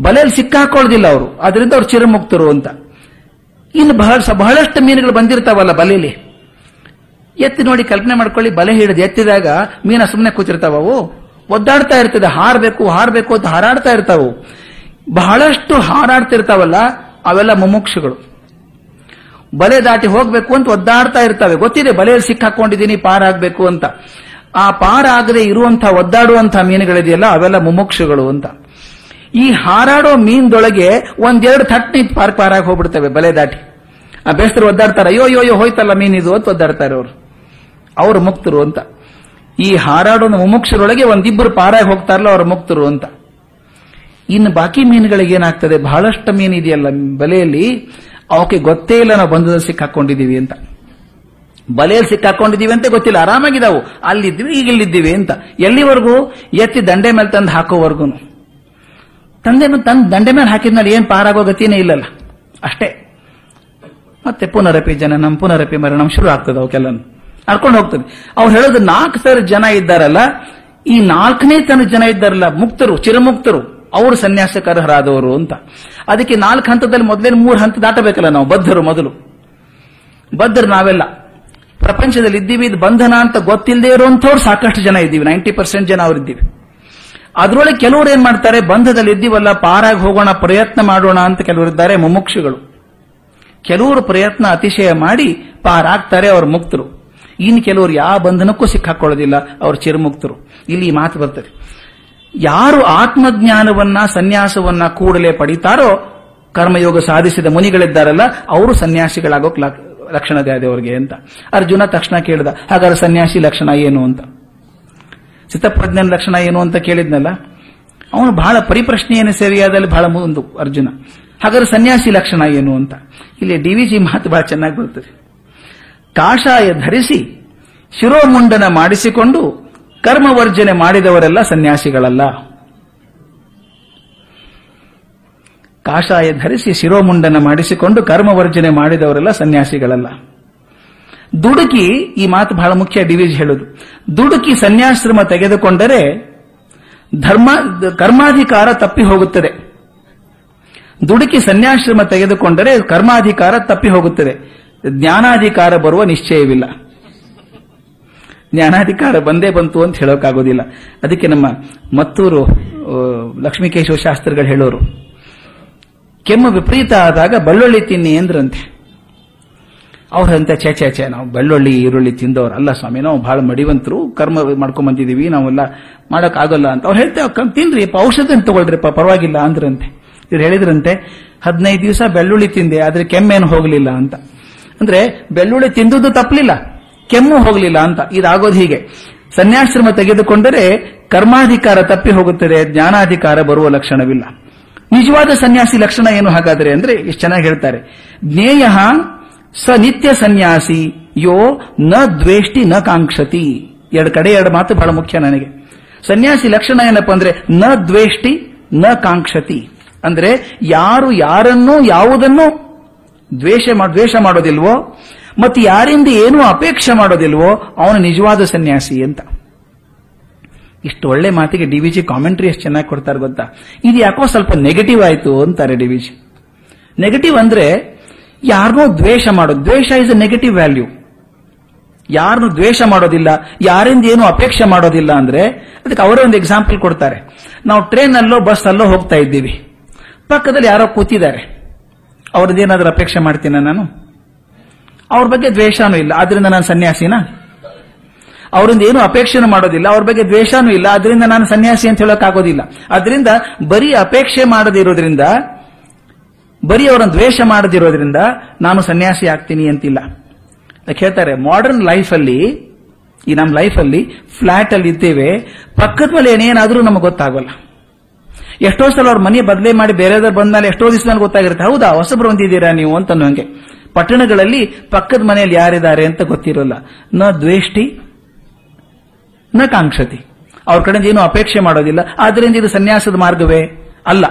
ಬಲೆಯಲ್ಲಿ ಸಿಕ್ಕಾಕೊಳ್ಳೋದಿಲ್ಲ ಅವರು. ಅದರಿಂದ ಅವ್ರು ಚಿರುಮುಕ್ತರು ಅಂತ. ಇನ್ನು ಬಹಳ ಬಹಳಷ್ಟು ಮೀನುಗಳು ಬಂದಿರ್ತಾವಲ್ಲ ಬಲೆಯಲ್ಲಿ ಎತ್ತಿ ನೋಡಿ ಕಲ್ಪನೆ ಮಾಡ್ಕೊಳ್ಳಿ, ಬಲೆ ಹಿಡಿದು ಎತ್ತಿದಾಗ ಮೀನ ಸುಮ್ಮನೆ ಕೂತಿರ್ತಾವ ಅವು. ಒದ್ದಾಡ್ತಾ ಇರ್ತದೆ, ಹಾರಬೇಕು ಹಾರಬೇಕು ಅಂತ ಹಾರಾಡ್ತಾ ಇರ್ತಾವು. ಬಹಳಷ್ಟು ಹಾರಾಡ್ತಿರ್ತಾವಲ್ಲ, ಅವೆಲ್ಲ ಮುಮುಕ್ಷಗಳು. ಬಲೆ ದಾಟಿ ಹೋಗ್ಬೇಕು ಅಂತ ಒದ್ದಾಡ್ತಾ ಇರ್ತವೆ. ಗೊತ್ತಿದೆ, ಬಲೆಯಲ್ಲಿ ಸಿಕ್ಕಾಕೊಂಡಿದ್ದೀನಿ, ಪಾರಾಗಬೇಕು ಅಂತ. ಆ ಪಾರಾಗದೆ ಇರುವಂತಹ ಒದ್ದಾಡುವಂತಹ ಮೀನುಗಳಿದೆಯಲ್ಲ, ಅವೆಲ್ಲ ಮುಮುಕ್ಷಗಳು ಅಂತ. ಈ ಹಾರಾಡೋ ಮೀನ್ದೊಳಗೆ ಒಂದೆರಡು ಥಟ್ನಿ ಪಾರ್ಕ್ ಪಾರಾಗಿ ಹೋಗ್ಬಿಡ್ತವೆ, ಬಲೆ ದಾಟಿ. ಆ ಬೇಸ್ತರು ಒದ್ದಾಡ್ತಾರೆ ಅಯ್ಯೋ ಅಯ್ಯೋ, ಹೋಯ್ತಲ್ಲ ಮೀನಿದು ಅಂತ ಒದ್ದಾಡ್ತಾರೆ ಅವರು. ಅವರು ಮುಕ್ತರು ಅಂತ. ಈ ಹಾರಾಡೋ ಮುಮುಕ್ಷರೊಳಗೆ ಒಂದಿಬ್ಬರು ಪಾರಾಗಿ ಹೋಗ್ತಾರಲ್ಲ ಅವರು ಮುಕ್ತರು ಅಂತ. ಇನ್ನು ಬಾಕಿ ಮೀನುಗಳಿಗೆ ಏನಾಗ್ತದೆ? ಬಹಳಷ್ಟು ಮೀನು ಇದೆಯಲ್ಲ ಬಲೆಯಲ್ಲಿ. ಅವಕ್ಕೆ ಗೊತ್ತೇ ಇಲ್ಲ ನಾವು ಸಿಕ್ಕ ಸಿಕ್ಕಾಕೊಂಡಿದ್ದೀವಿ ಅಂತ. ಬಲೆಯಲ್ಲಿ ಸಿಕ್ಕಾಕೊಂಡಿದ್ದೀವಿ ಅಂತ ಗೊತ್ತಿಲ್ಲ. ಆರಾಮಾಗಿದ್ದಾವು. ಅಲ್ಲಿದ್ದೀವಿ ಈಗ ಇಲ್ಲಿದ್ದೀವಿ ಅಂತ. ಎಲ್ಲಿವರೆಗೂ? ಎತ್ತಿ ದಂಡೆ ಮೇಲೆ ತಂದು ಹಾಕೋವರೆಗೂ. ತಂದೆ ತಂದು ದಂಡೆ ಮೇಲೆ ಹಾಕಿದ್ಮೇಲೆ ಏನು ಪಾರಾಗೋ ಗತಿನೇ ಇಲ್ಲಲ್ಲ. ಅಷ್ಟೇ. ಮತ್ತೆ ಪುನರಪಿ ಜನನಂ, ಪುನರಪಿ ಮರಣಂ ಶುರು ಆಗ್ತದೆ ಅವಕ್ಕೆಲ್ಲ ನಡ್ಕೊಂಡು ಹೋಗ್ತದೆ ಅವ್ರು ಹೇಳೋದು ನಾಲ್ಕು ಸಾವಿರ ಜನ ಇದ್ದಾರಲ್ಲ, ಈ ನಾಲ್ಕನೇ ತನ ಜನ ಇದ್ದಾರಲ್ಲ, ಮುಕ್ತರು, ಚಿರಮುಕ್ತರು, ಅವರು ಸನ್ಯಾಸಕರಹರಾದವರು ಅಂತ. ಅದಕ್ಕೆ ನಾಲ್ಕು ಹಂತದಲ್ಲಿ ಮೊದಲೇ ಮೂರು ಹಂತ ದಾಟಬೇಕಲ್ಲ ನಾವು, ಬದ್ಧರು ಮೊದಲು. ಬದ್ಧರು ನಾವೆಲ್ಲ. ಪ್ರಪಂಚದಲ್ಲಿ ಇದ್ದೀವಿ, ಇದು ಬಂಧನ ಅಂತ ಗೊತ್ತಿಲ್ಲದೆ ಇರುವಂತವ್ರು ಸಾಕಷ್ಟು ಜನ ಇದ್ದೀವಿ, ನೈಂಟಿ ಪರ್ಸೆಂಟ್ ಜನ ಅವರಿದ್ದೀವಿ ಅದರೊಳಗೆ ಕೆಲವರು ಏನ್ ಮಾಡ್ತಾರೆ, ಬಂಧದಲ್ಲಿ ಇದ್ದೀವಲ್ಲ, ಪಾರಾಗಿ ಹೋಗೋಣ, ಪ್ರಯತ್ನ ಮಾಡೋಣ ಅಂತ ಕೆಲವರು ಇದ್ದಾರೆ, ಮುಮುಕ್ಷುಗಳು. ಕೆಲವರು ಪ್ರಯತ್ನ, ಅತಿಶಯ ಮಾಡಿ ಪಾರಾಗ್ತಾರೆ ಅವರು ಮುಕ್ತರು. ಇನ್ನು ಕೆಲವರು ಯಾವ ಬಂಧನಕ್ಕೂ ಸಿಕ್ಕಾಕೊಳ್ಳೋದಿಲ್ಲ, ಅವರು ಚಿರಮುಕ್ತರು ಇಲ್ಲಿ ಈ ಮಾತು ಬರ್ತದೆ. ಯಾರು ಆತ್ಮಜ್ಞಾನವನ್ನ, ಸನ್ಯಾಸವನ್ನ ಕೂಡಲೇ ಪಡಿತಾರೋ, ಕರ್ಮಯೋಗ ಸಾಧಿಸಿದ ಮುನಿಗಳಿದ್ದಾರಲ್ಲ, ಅವರು ಸನ್ಯಾಸಿಗಳಾಗೋಕ್ ಲಕ್- ಲಕ್ಷಣ ಇದೆ ಅವರಿಗೆ ಅಂತ. ಅರ್ಜುನ ತಕ್ಷಣ ಕೇಳಿದ, ಹಾಗಾದ್ರೆ ಸನ್ಯಾಸಿ ಲಕ್ಷಣ ಏನು ಅಂತ? ಚಿತ್ತಪ್ರಜ್ಞನ ಲಕ್ಷಣ ಏನು ಅಂತ ಕೇಳಿದ್ನಲ್ಲ? ಅವನು ಬಹಳ ಪರಿಪ್ರಶ್ನೆಯನ್ನು ಸರಿಯಾದಲ್ಲಿ ಬಹಳ ಮುಂದು ಅರ್ಜುನ. ಹಾಗಾದ್ರೆ ಸನ್ಯಾಸಿ ಲಕ್ಷಣ ಏನು ಅಂತ? ಇಲ್ಲಿ ಡಿ ವಿ ಜಿ ಮಾತು ಬಹಳ ಚೆನ್ನಾಗಿ ಬರ್ತದೆ. ಕಾಷಾಯ ಧರಿಸಿ ಶಿರೋಮುಂಡನ ಮಾಡಿಸಿಕೊಂಡು ಕರ್ಮವರ್ಜನೆ ಮಾಡಿದವರೆಲ್ಲ ಸನ್ಯಾಸಿಗಳಲ್ಲ. ಕಾಷಾಯ ಧರಿಸಿ ಶಿರೋಮುಂಡನ ಮಾಡಿಸಿಕೊಂಡು ಕರ್ಮವರ್ಜನೆ ಮಾಡಿದವರೆಲ್ಲ ಸನ್ಯಾಸಿಗಳಲ್ಲ. ದುಡುಕಿ, ಈ ಮಾತು ಬಹಳ ಮುಖ್ಯ ಡಿವಿಜ್ ಹೇಳುದು. ದುಡುಕಿ ಸನ್ಯಾಶ್ರಮ ತೆಗೆದುಕೊಂಡರೆ ಧರ್ಮ, ಕರ್ಮಾಧಿಕಾರ ತಪ್ಪಿ ಹೋಗುತ್ತದೆ. ದುಡುಕಿ ಸನ್ಯಾಶ್ರಮ ತೆಗೆದುಕೊಂಡರೆ ಕರ್ಮಾಧಿಕಾರ ತಪ್ಪಿ ಹೋಗುತ್ತದೆ. ಜ್ಞಾನಾಧಿಕಾರ ಬರುವ ನಿಶ್ಚಯವಿಲ್ಲ. ಜ್ಞಾನಾಧಿಕಾರ ಬಂದೇ ಬಂತು ಅಂತ ಹೇಳೋಕ್ಕಾಗೋದಿಲ್ಲ ಅದಕ್ಕೆ ನಮ್ಮ ಮತ್ತೂರು ಲಕ್ಷ್ಮೀಕೇಶವ ಶಾಸ್ತ್ರಿಗಳು ಹೇಳೋರು, ಕೆಮ್ಮು ವಿಪರೀತ ಆದಾಗ ಬೆಳ್ಳುಳ್ಳಿ ತಿನ್ನಿ ಅಂದ್ರಂತೆ. ಅವ್ರಂತ ಛೇ ಛೇ ಛೇ, ನಾವು ಬೆಳ್ಳುಳ್ಳಿ, ಈರುಳ್ಳಿ ತಿಂದವ್ರು. ಅಲ್ಲ ಸ್ವಾಮಿ, ನಾವು ಬಹಳ ಮಡಿವಂತರು, ಕರ್ಮ ಮಾಡ್ಕೊಂಡ್ ಬಂದಿದೀವಿ, ನಾವೆಲ್ಲ ಮಾಡೋಕ್ಕಾಗಲ್ಲ ಅಂತ. ಅವ್ರು ಹೇಳ್ತೇವೆ ತಿನ್ರಿ ಔಷಧ ತಗೊಳ್ರಿಪ್ಪ ಪರವಾಗಿಲ್ಲ ಅಂದ್ರಂತೆ. ಇವ್ರು ಹೇಳಿದ್ರಂತೆ, ಹದಿನೈದು ದಿವಸ ಬೆಳ್ಳುಳ್ಳಿ ತಿಂದೆ, ಆದ್ರೆ ಕೆಮ್ಮೇನು ಹೋಗಲಿಲ್ಲ ಅಂತ. ಅಂದ್ರೆ ಬೆಳ್ಳುಳ್ಳಿ ತಿಂದುದು ತಪ್ಪಲಿಲ್ಲ, ಕೆಮ್ಮು ಹೋಗಲಿಲ್ಲ ಅಂತ, ಇದಾಗೋದು ಹೀಗೆ. ಸನ್ಯಾಶ್ರಮ ತೆಗೆದುಕೊಂಡರೆ ಕರ್ಮಾಧಿಕಾರ ತಪ್ಪಿ ಹೋಗುತ್ತದೆ, ಜ್ಞಾನಾಧಿಕಾರ ಬರುವ ಲಕ್ಷಣವಿಲ್ಲ. ನಿಜವಾದ ಸನ್ಯಾಸಿ ಲಕ್ಷಣ ಏನು ಹಾಗಾದರೆ ಅಂದ್ರೆ ಎಷ್ಟು ಚೆನ್ನಾಗಿ ಹೇಳ್ತಾರೆ. ಜ್ಞೇಯ ಸ ನಿತ್ಯ ಸನ್ಯಾಸಿ, ಯೋ ನ ದ್ವೇಷ್ಟಿ ನ ಕಾಂಕ್ಷತಿ. ಎರಡು ಕಡೆ ಎರಡು ಮಾತು ಬಹಳ ಮುಖ್ಯ ನನಗೆ. ಸನ್ಯಾಸಿ ಲಕ್ಷಣ ಏನಪ್ಪಾ ಅಂದ್ರೆ, ನ ದ್ವೇಷ್ಟಿ ನ ಕಾಂಕ್ಷತಿ. ಅಂದ್ರೆ ಯಾರು ಯಾರನ್ನೂ ಯಾವುದನ್ನು ದ್ವೇಷ ದ್ವೇಷ ಮಾಡೋದಿಲ್ವೋ? ಮತ್ತು ಯಾರಿಂದ ಏನೂ ಅಪೇಕ್ಷೆ ಮಾಡೋದಿಲ್ವೋ? ಅವನು ನಿಜವಾದ ಸನ್ಯಾಸಿ ಅಂತ. ಇಷ್ಟು ಒಳ್ಳೆ ಮಾತಿಗೆ ಡಿ ವಿ ಜಿ ಕಾಮೆಂಟ್ರಿ ಎಷ್ಟು ಚೆನ್ನಾಗಿ ಕೊಡ್ತಾರೆ ಗೊತ್ತಾ? ಇದು ಯಾಕೋ ಸ್ವಲ್ಪ ನೆಗೆಟಿವ್ ಆಯಿತು ಅಂತಾರೆ ಡಿ ವಿ ಜಿ. ನೆಗೆಟಿವ್ ಅಂದ್ರೆ ಯಾರನ್ನೂ ದ್ವೇಷ ಮಾಡೋದು. ದ್ವೇಷ ಇಸ್ ಅ ನೆಗೆಟಿವ್ ವ್ಯಾಲ್ಯೂ ಯಾರನ್ನು ದ್ವೇಷ ಮಾಡೋದಿಲ್ಲ, ಯಾರಿಂದ ಏನು ಅಪೇಕ್ಷೆ ಮಾಡೋದಿಲ್ಲ ಅಂದ್ರೆ ಅದಕ್ಕೆ ಅವರೇ ಒಂದು ಎಕ್ಸಾಂಪಲ್ ಕೊಡ್ತಾರೆ. ನಾವು ಟ್ರೈನ್ ಅಲ್ಲೋ ಬಸ್ ಅಲ್ಲೋ ಹೋಗ್ತಾ ಇದ್ದೀವಿ. ಪಕ್ಕದಲ್ಲಿ ಯಾರೋ ಕೂತಿದ್ದಾರೆ. ಅವ್ರದ್ದೇನಾದ್ರೂ ಅಪೇಕ್ಷೆ ಮಾಡ್ತೀನ ನಾನು? ಅವ್ರ ಬಗ್ಗೆ ದ್ವೇಷನೂ ಇಲ್ಲ. ಆದ್ರಿಂದ ನಾನು ಸನ್ಯಾಸಿನ? ಅವರಿಂದ ಏನು ಅಪೇಕ್ಷೆನೂ ಮಾಡೋದಿಲ್ಲ. ಅವ್ರ ಬಗ್ಗೆ ದ್ವೇಷನೂ ಇಲ್ಲ. ಅದರಿಂದ ನಾನು ಸನ್ಯಾಸಿ ಅಂತ ಹೇಳಕ್ ಆಗೋದಿಲ್ಲ. ಅದರಿಂದ ಬರೀ ಅಪೇಕ್ಷೆ ಮಾಡದಿರೋದ್ರಿಂದ ಬರೀ ಅವರನ್ನು ದ್ವೇಷ ಮಾಡದಿರೋದ್ರಿಂದ ನಾನು ಸನ್ಯಾಸಿ ಆಗ್ತೀನಿ ಅಂತಿಲ್ಲ. ಹೇಳ್ತಾರೆ ಮಾಡರ್ನ್ ಅಲ್ಲಿ, ಈ ನಮ್ಮ ಲೈಫ್ ಅಲ್ಲಿ ಫ್ಲಾಟ್ ಅಲ್ಲಿ ಇದ್ದೇವೆ. ಪಕ್ಕದ ಮೇಲೆ ಏನೇನಾದ್ರೂ ನಮಗೆ ಗೊತ್ತಾಗಲ್ಲ. ಎಷ್ಟೋ ಸಲ ಅವ್ರ ಮನೆ ಬದಲೇ ಮಾಡಿ ಬೇರೆದವ್ರು ಬಂದ್ಮೇಲೆ ಎಷ್ಟೋ ದಿವಸ ಗೊತ್ತಾಗಿರುತ್ತೆ, ಹೌದಾ, ಹೊಸಬ್ರು ಬಂದಿದ್ದೀರಾ ನೀವು? ಅಂತ ಹಂಗೆ. ಪಟ್ಟಣಗಳಲ್ಲಿ ಪಕ್ಕದ ಮನೆಯಲ್ಲಿ ಯಾರಿದ್ದಾರೆ ಅಂತ ಗೊತ್ತಿರೋಲ್ಲ. ನ ದ್ವೇಷ್ಟಿ, ನ ಕಾಂಕ್ಷತಿ. ಅವ್ರ ಕಡೆಯಿಂದ ಏನು ಅಪೇಕ್ಷೆ ಮಾಡೋದಿಲ್ಲ. ಆದ್ರಿಂದ ಇದು ಸನ್ಯಾಸದ ಮಾರ್ಗವೇ ಅಲ್ಲ.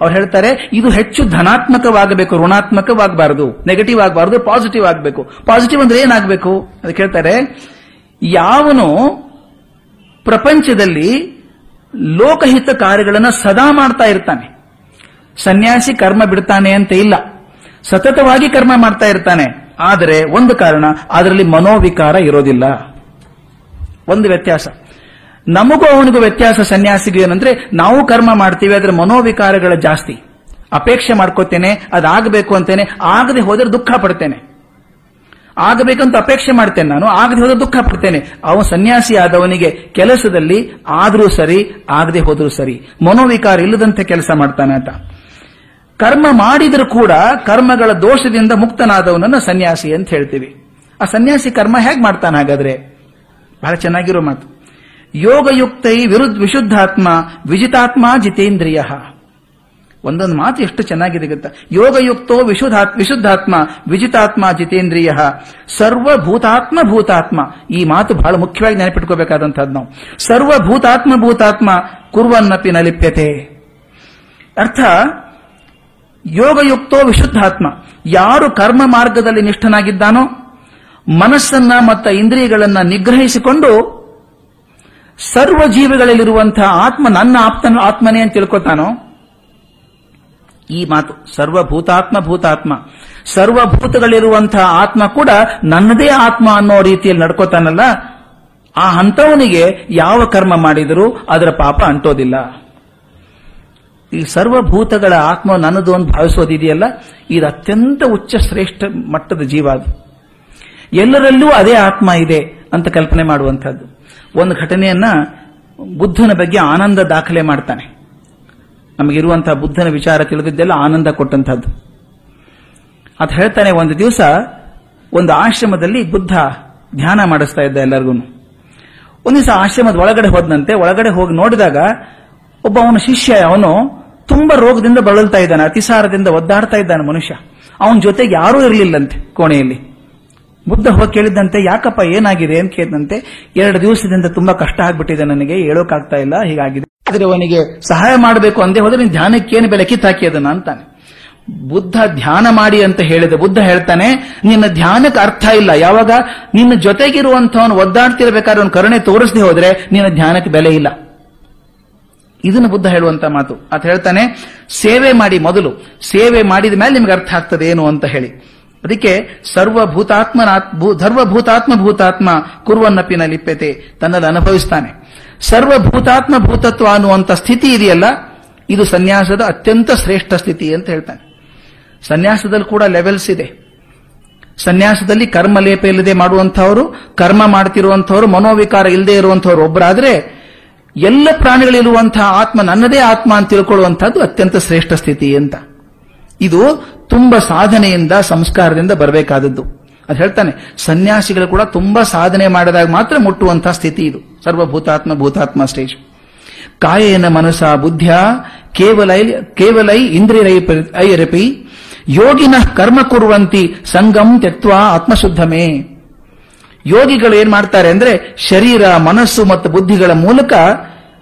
ಅವ್ರು ಹೇಳ್ತಾರೆ, ಇದು ಹೆಚ್ಚು ಧನಾತ್ಮಕವಾಗಬೇಕು, ಋಣಾತ್ಮಕವಾಗಬಾರದು ನೆಗೆಟಿವ್ ಆಗಬಾರದು ಪಾಸಿಟಿವ್ ಆಗಬೇಕು. ಪಾಸಿಟಿವ್ ಅಂದ್ರೆ ಏನಾಗಬೇಕು? ಅದಕ್ಕೆ ಹೇಳ್ತಾರೆ, ಯಾವನು ಪ್ರಪಂಚದಲ್ಲಿ ಲೋಕಹಿತ ಕಾರ್ಯಗಳನ್ನು ಸದಾ ಮಾಡ್ತಾ ಇರ್ತಾನೆ. ಸನ್ಯಾಸಿ ಕರ್ಮ ಬಿಡ್ತಾನೆ ಅಂತ ಇಲ್ಲ. ಸತತವಾಗಿ ಕರ್ಮ ಮಾಡ್ತಾ ಇರ್ತಾನೆ. ಆದರೆ ಒಂದು ಕಾರಣ, ಅದರಲ್ಲಿ ಮನೋವಿಕಾರ ಇರೋದಿಲ್ಲ. ಒಂದು ವ್ಯತ್ಯಾಸ. ನಮಗೂ ಅವನಿಗೂ ವ್ಯತ್ಯಾಸ ಸನ್ಯಾಸಿಗೂ ಏನಂದ್ರೆ ನಾವು ಕರ್ಮ ಮಾಡ್ತೀವಿ, ಆದರೆ ಮನೋವಿಕಾರಗಳ ಜಾಸ್ತಿ. ಅಪೇಕ್ಷೆ ಮಾಡ್ಕೋತೇನೆ, ಅದಾಗಬೇಕು ಅಂತೇನೆ, ಆಗದೆ ಹೋದ್ರೆ ದುಃಖ ಪಡ್ತೇನೆ. ಆಗಬೇಕಂತ ಅಪೇಕ್ಷೆ ಮಾಡ್ತೇನೆ ನಾನು, ಆಗದೆ ಹೋದ್ರೆ ದುಃಖ ಪಡ್ತೇನೆ. ಅವನು ಸನ್ಯಾಸಿ ಆದವನಿಗೆ ಕೆಲಸದಲ್ಲಿ ಆದರೂ ಸರಿ, ಆಗದೆ ಹೋದರೂ ಸರಿ. ಮನೋವಿಕಾರ ಇಲ್ಲದಂತೆ ಕೆಲಸ ಮಾಡ್ತಾನೆ ಅಂತ. ಕರ್ಮ ಮಾಡಿದರೂ ಕೂಡ ಕರ್ಮಗಳ ದೋಷದಿಂದ ಮುಕ್ತನಾದವನನ್ನು ಸನ್ಯಾಸಿ ಅಂತ ಹೇಳ್ತೀವಿ. ಆ ಸನ್ಯಾಸಿ ಕರ್ಮ ಹೇಗೆ ಮಾಡ್ತಾನೆ ಹಾಗಾದ್ರೆ? ಬಹಳ ಚೆನ್ನಾಗಿರೋ ಮಾತು. ಯೋಗಯುಕ್ತೈ ವಿರುದ್ಧ ವಿಶುದ್ಧಾತ್ಮ, ವಿಜಿತಾತ್ಮ ಜಿತೇಂದ್ರಿಯ. ಒಂದೊಂದು ಮಾತು ಎಷ್ಟು ಚೆನ್ನಾಗಿದೆ ಗೊತ್ತಾ? ಯೋಗಯುಕ್ತೋ ವಿಶುದ್ಧಾತ್ ವಿಶುದ್ಧಾತ್ಮ, ವಿಜಿತಾತ್ಮ, ಜಿತೇಂದ್ರಿಯ. ಸರ್ವಭೂತಾತ್ಮ, ಭೂತಾತ್ಮ. ಈ ಮಾತು ಬಹಳ ಮುಖ್ಯವಾಗಿ ನೆನಪಿಟ್ಕೋಬೇಕಾದಂತಹದ್ದು ನಾವು. ಸರ್ವಭೂತಾತ್ಮ, ಭೂತಾತ್ಮ, ಕುರ್ವನ್ನಪಿ ನಲಿಪ್ಯತೆ. ಲಿಪ್ಯತೆ ಅರ್ಥ? ಯೋಗಯುಕ್ತೋ ವಿಶುದ್ಧಾತ್ಮ. ಯಾರು ಕರ್ಮ ಮಾರ್ಗದಲ್ಲಿ ನಿಷ್ಠನಾಗಿದ್ದಾನೋ, ಮನಸ್ಸನ್ನ ಮತ್ತು ಇಂದ್ರಿಯಗಳನ್ನ ನಿಗ್ರಹಿಸಿಕೊಂಡು ಸರ್ವ ಜೀವಿಗಳಲ್ಲಿರುವಂತಹ ಆತ್ಮ ನನ್ನ ಆಪ್ತನ ಆತ್ಮನೇ ಅಂತ ತಿಳ್ಕೊತಾನೋ ಈ ಮಾತು. ಸರ್ವಭೂತಾತ್ಮ, ಭೂತಾತ್ಮ. ಸರ್ವಭೂತಗಳಿರುವಂತಹ ಆತ್ಮ ಕೂಡ ನನ್ನದೇ ಆತ್ಮ ಅನ್ನೋ ರೀತಿಯಲ್ಲಿ ನಡ್ಕೋತಾನಲ್ಲ, ಆ ಹಂತವನಿಗೆ ಯಾವ ಕರ್ಮ ಮಾಡಿದರೂ ಅದರ ಪಾಪ ಅಂಟೋದಿಲ್ಲ. ಈ ಸರ್ವಭೂತಗಳ ಆತ್ಮ ನನ್ನದು ಅಂತ ಭಾವಿಸೋದಿದೆಯಲ್ಲ, ಇದು ಅತ್ಯಂತ ಉಚ್ಚ ಶ್ರೇಷ್ಠ ಮಟ್ಟದ ಜೀವ ಅದು. ಎಲ್ಲರಲ್ಲೂ ಅದೇ ಆತ್ಮ ಇದೆ ಅಂತ ಕಲ್ಪನೆ ಮಾಡುವಂಥದ್ದು. ಒಂದು ಘಟನೆಯನ್ನ ಬುದ್ಧನ ಬಗ್ಗೆ ಆನಂದ ದಾಖಲೆ ಮಾಡ್ತಾನೆ. ನಮಗಿರುವಂತಹ ಬುದ್ಧನ ವಿಚಾರ ತಿಳಿದಿದ್ದೆಲ್ಲ ಆನಂದ ಕೊಟ್ಟಂತಹದ್ದು ಅದು ಹೇಳ್ತಾನೆ ಒಂದು ದಿವಸ ಒಂದು ಆಶ್ರಮದಲ್ಲಿ ಬುದ್ಧ ಧ್ಯಾನ ಮಾಡಿಸ್ತಾ ಇದ್ದ ಎಲ್ಲರಿಗೂ ಒಂದು ದಿವಸ ಆಶ್ರಮದ ಒಳಗಡೆ ಹೋದಂತೆ ಒಳಗಡೆ ಹೋಗಿ ನೋಡಿದಾಗ ಒಬ್ಬ ಅವನ ಶಿಷ್ಯ ಅವನು ತುಂಬಾ ರೋಗದಿಂದ ಬಳಲ್ತಾ ಇದ್ದಾನೆ, ಅತಿಸಾರದಿಂದ ಒದ್ದಾಡ್ತಾ ಇದ್ದಾನೆ ಮನುಷ್ಯ. ಅವನ ಜೊತೆಗೆ ಯಾರೂ ಇರಲಿಲ್ಲಂತೆ ಕೋಣೆಯಲ್ಲಿ. ಬುದ್ಧ ಹೋಗಿ ಕೇಳಿದಂತೆ ಯಾಕಪ್ಪ ಏನಾಗಿದೆ ಅಂತ ಕೇಳಿದಂತೆ ಎರಡು ದಿವಸದಿಂದ ತುಂಬಾ ಕಷ್ಟ ಆಗ್ಬಿಟ್ಟಿದೆ ನನಗೆ, ಹೇಳೋಕಾಗ್ತಾ ಇಲ್ಲ, ಹೀಗಾಗಿದೆ. ಆದ್ರೆ ಅವನಿಗೆ ಸಹಾಯ ಮಾಡಬೇಕು ಅಂದೆ ಹೋದ್ರೆ ನೀನು ಧ್ಯಾನಕ್ಕೇನು ಬೆಲೆ ಕಿತ್ತಾಕಿ ಅದನ್ನ ಅಂತಾನೆ. ಬುದ್ಧ ಧ್ಯಾನ ಮಾಡಿ ಅಂತ ಹೇಳಿದ ಬುದ್ಧ ಹೇಳ್ತಾನೆ, ನಿನ್ನ ಧ್ಯಾನಕ್ಕೆ ಅರ್ಥ ಇಲ್ಲ. ಯಾವಾಗ? ನಿನ್ನ ಜೊತೆಗಿರುವಂತವನು ಒದ್ದಾಡ್ತಿರ್ಬೇಕಾದ್ರೆ ಅವನು ಕರುಣೆ ತೋರಿಸದೆ ಹೋದ್ರೆ ನಿನ್ನ ಧ್ಯಾನಕ್ಕೆ ಬೆಲೆ ಇಲ್ಲ. ಇದನ್ನು ಬುದ್ಧ ಹೇಳುವಂತ ಮಾತು. ಅಂತ ಹೇಳ್ತಾನೆ, ಸೇವೆ ಮಾಡಿ ಮೊದಲು. ಸೇವೆ ಮಾಡಿದ ಮೇಲೆ ನಿಮ್ಗೆ ಅರ್ಥ ಆಗ್ತದೆ ಏನು ಅಂತ ಹೇಳಿ. ಅದಕ್ಕೆ ಸರ್ವಭೂತಾತ್ಮ ಸರ್ವಭೂತಾತ್ಮ ಭೂತಾತ್ಮ ಕುರುವನ್ನಪ್ಪಿನ ಲಿಪ್ಯತೆ ತನ್ನಲ್ಲಿ ಅನುಭವಿಸ್ತಾನೆ. ಸರ್ವಭೂತಾತ್ಮ ಭೂತತ್ವ ಅನ್ನುವಂಥ ಸ್ಥಿತಿ ಇದೆಯಲ್ಲ, ಇದು ಸನ್ಯಾಸದ ಅತ್ಯಂತ ಶ್ರೇಷ್ಠ ಸ್ಥಿತಿ ಅಂತ ಹೇಳ್ತಾನೆ. ಸನ್ಯಾಸದಲ್ಲಿ ಕೂಡ ಲೆವೆಲ್ಸ್ ಇದೆ. ಸನ್ಯಾಸದಲ್ಲಿ ಕರ್ಮ ಲೇಪ ಇಲ್ಲದೆ ಮಾಡುವಂಥವರು, ಕರ್ಮ ಮಾಡ್ತಿರುವಂಥವರು, ಮನೋವಿಕಾರ ಇಲ್ಲದೆ ಇರುವಂಥವ್ರು ಒಬ್ಬರಾದ್ರೆ ಎಲ್ಲ ಪ್ರಾಣಿಗಳಿರುವಂತಹ ಆತ್ಮ ನನ್ನದೇ ಆತ್ಮ ಅಂತ ತಿಳ್ಕೊಳ್ಳುವಂಥದ್ದು ಅತ್ಯಂತ ಶ್ರೇಷ್ಠ ಸ್ಥಿತಿ ಅಂತ. ಇದು ತುಂಬಾ ಸಾಧನೆಯಿಂದ, ಸಂಸ್ಕಾರದಿಂದ ಬರಬೇಕಾದದ್ದು. ಅದು ಹೇಳ್ತಾನೆ, ಸನ್ಯಾಸಿಗಳು ಕೂಡ ತುಂಬಾ ಸಾಧನೆ ಮಾಡಿದಾಗ ಮಾತ್ರ ಮುಟ್ಟುವಂತಹ ಸ್ಥಿತಿ ಇದು. ಸರ್ವಭೂತಾತ್ಮ ಭೂತಾತ್ಮ ಸ್ಟೇಜ್ ಕಾಯೇನ ಮನಸ ಬುದ್ಧ ಕೇವಲ, ಕೇವಲೈ ಇಂದ್ರಿಯ ಐರಪಿ ಯೋಗಿನ ಕರ್ಮ ಕುರುವಂತಿ ಸಂಗಂ ತೆತ್ವ ಆತ್ಮಶುದ್ಧಮೇ. ಯೋಗಿಗಳು ಏನ್ ಮಾಡ್ತಾರೆ ಅಂದ್ರೆ ಶರೀರ, ಮನಸ್ಸು ಮತ್ತು ಬುದ್ಧಿಗಳ ಮೂಲಕ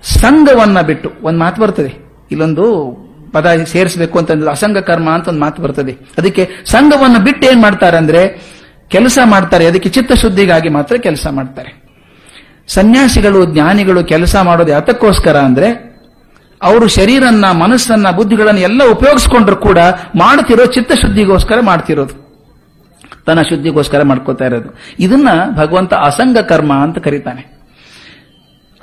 ಸಂಘವನ್ನ ಬಿಟ್ಟು, ಒಂದು ಮಾತು ಬರ್ತದೆ, ಇಲ್ಲೊಂದು ಪದ ಸೇರಿಸಬೇಕು ಅಂತಂದ್ರೆ ಅಸಂಗ ಕರ್ಮ ಅಂತ ಒಂದು ಮಾತು ಬರ್ತದೆ. ಅದಕ್ಕೆ ಸಂಘವನ್ನು ಬಿಟ್ಟು ಏನ್ ಮಾಡ್ತಾರೆ ಅಂದ್ರೆ ಕೆಲಸ ಮಾಡ್ತಾರೆ. ಅದಕ್ಕೆ ಚಿತ್ತ ಶುದ್ಧಿಗಾಗಿ ಮಾತ್ರ ಕೆಲಸ ಮಾಡ್ತಾರೆ. ಸನ್ಯಾಸಿಗಳು, ಜ್ಞಾನಿಗಳು ಕೆಲಸ ಮಾಡೋದು ಯಾತಕ್ಕೋಸ್ಕರ ಅಂದ್ರೆ ಅವರು ಶರೀರನ್ನ, ಮನಸ್ಸನ್ನ, ಬುದ್ಧಿಗಳನ್ನ ಎಲ್ಲ ಉಪಯೋಗಿಸ್ಕೊಂಡ್ರು ಕೂಡ ಮಾಡ್ತಿರೋ ಚಿತ್ತಶುದ್ಧಿಗೋಸ್ಕರ ಮಾಡ್ತಿರೋದು. ತನ್ನ ಶುದ್ಧಿಗೋಸ್ಕರ ಮಾಡ್ಕೋತಾ ಇರೋದು. ಇದನ್ನ ಭಗವಂತ ಅಸಂಗ ಕರ್ಮ ಅಂತ ಕರೀತಾನೆ.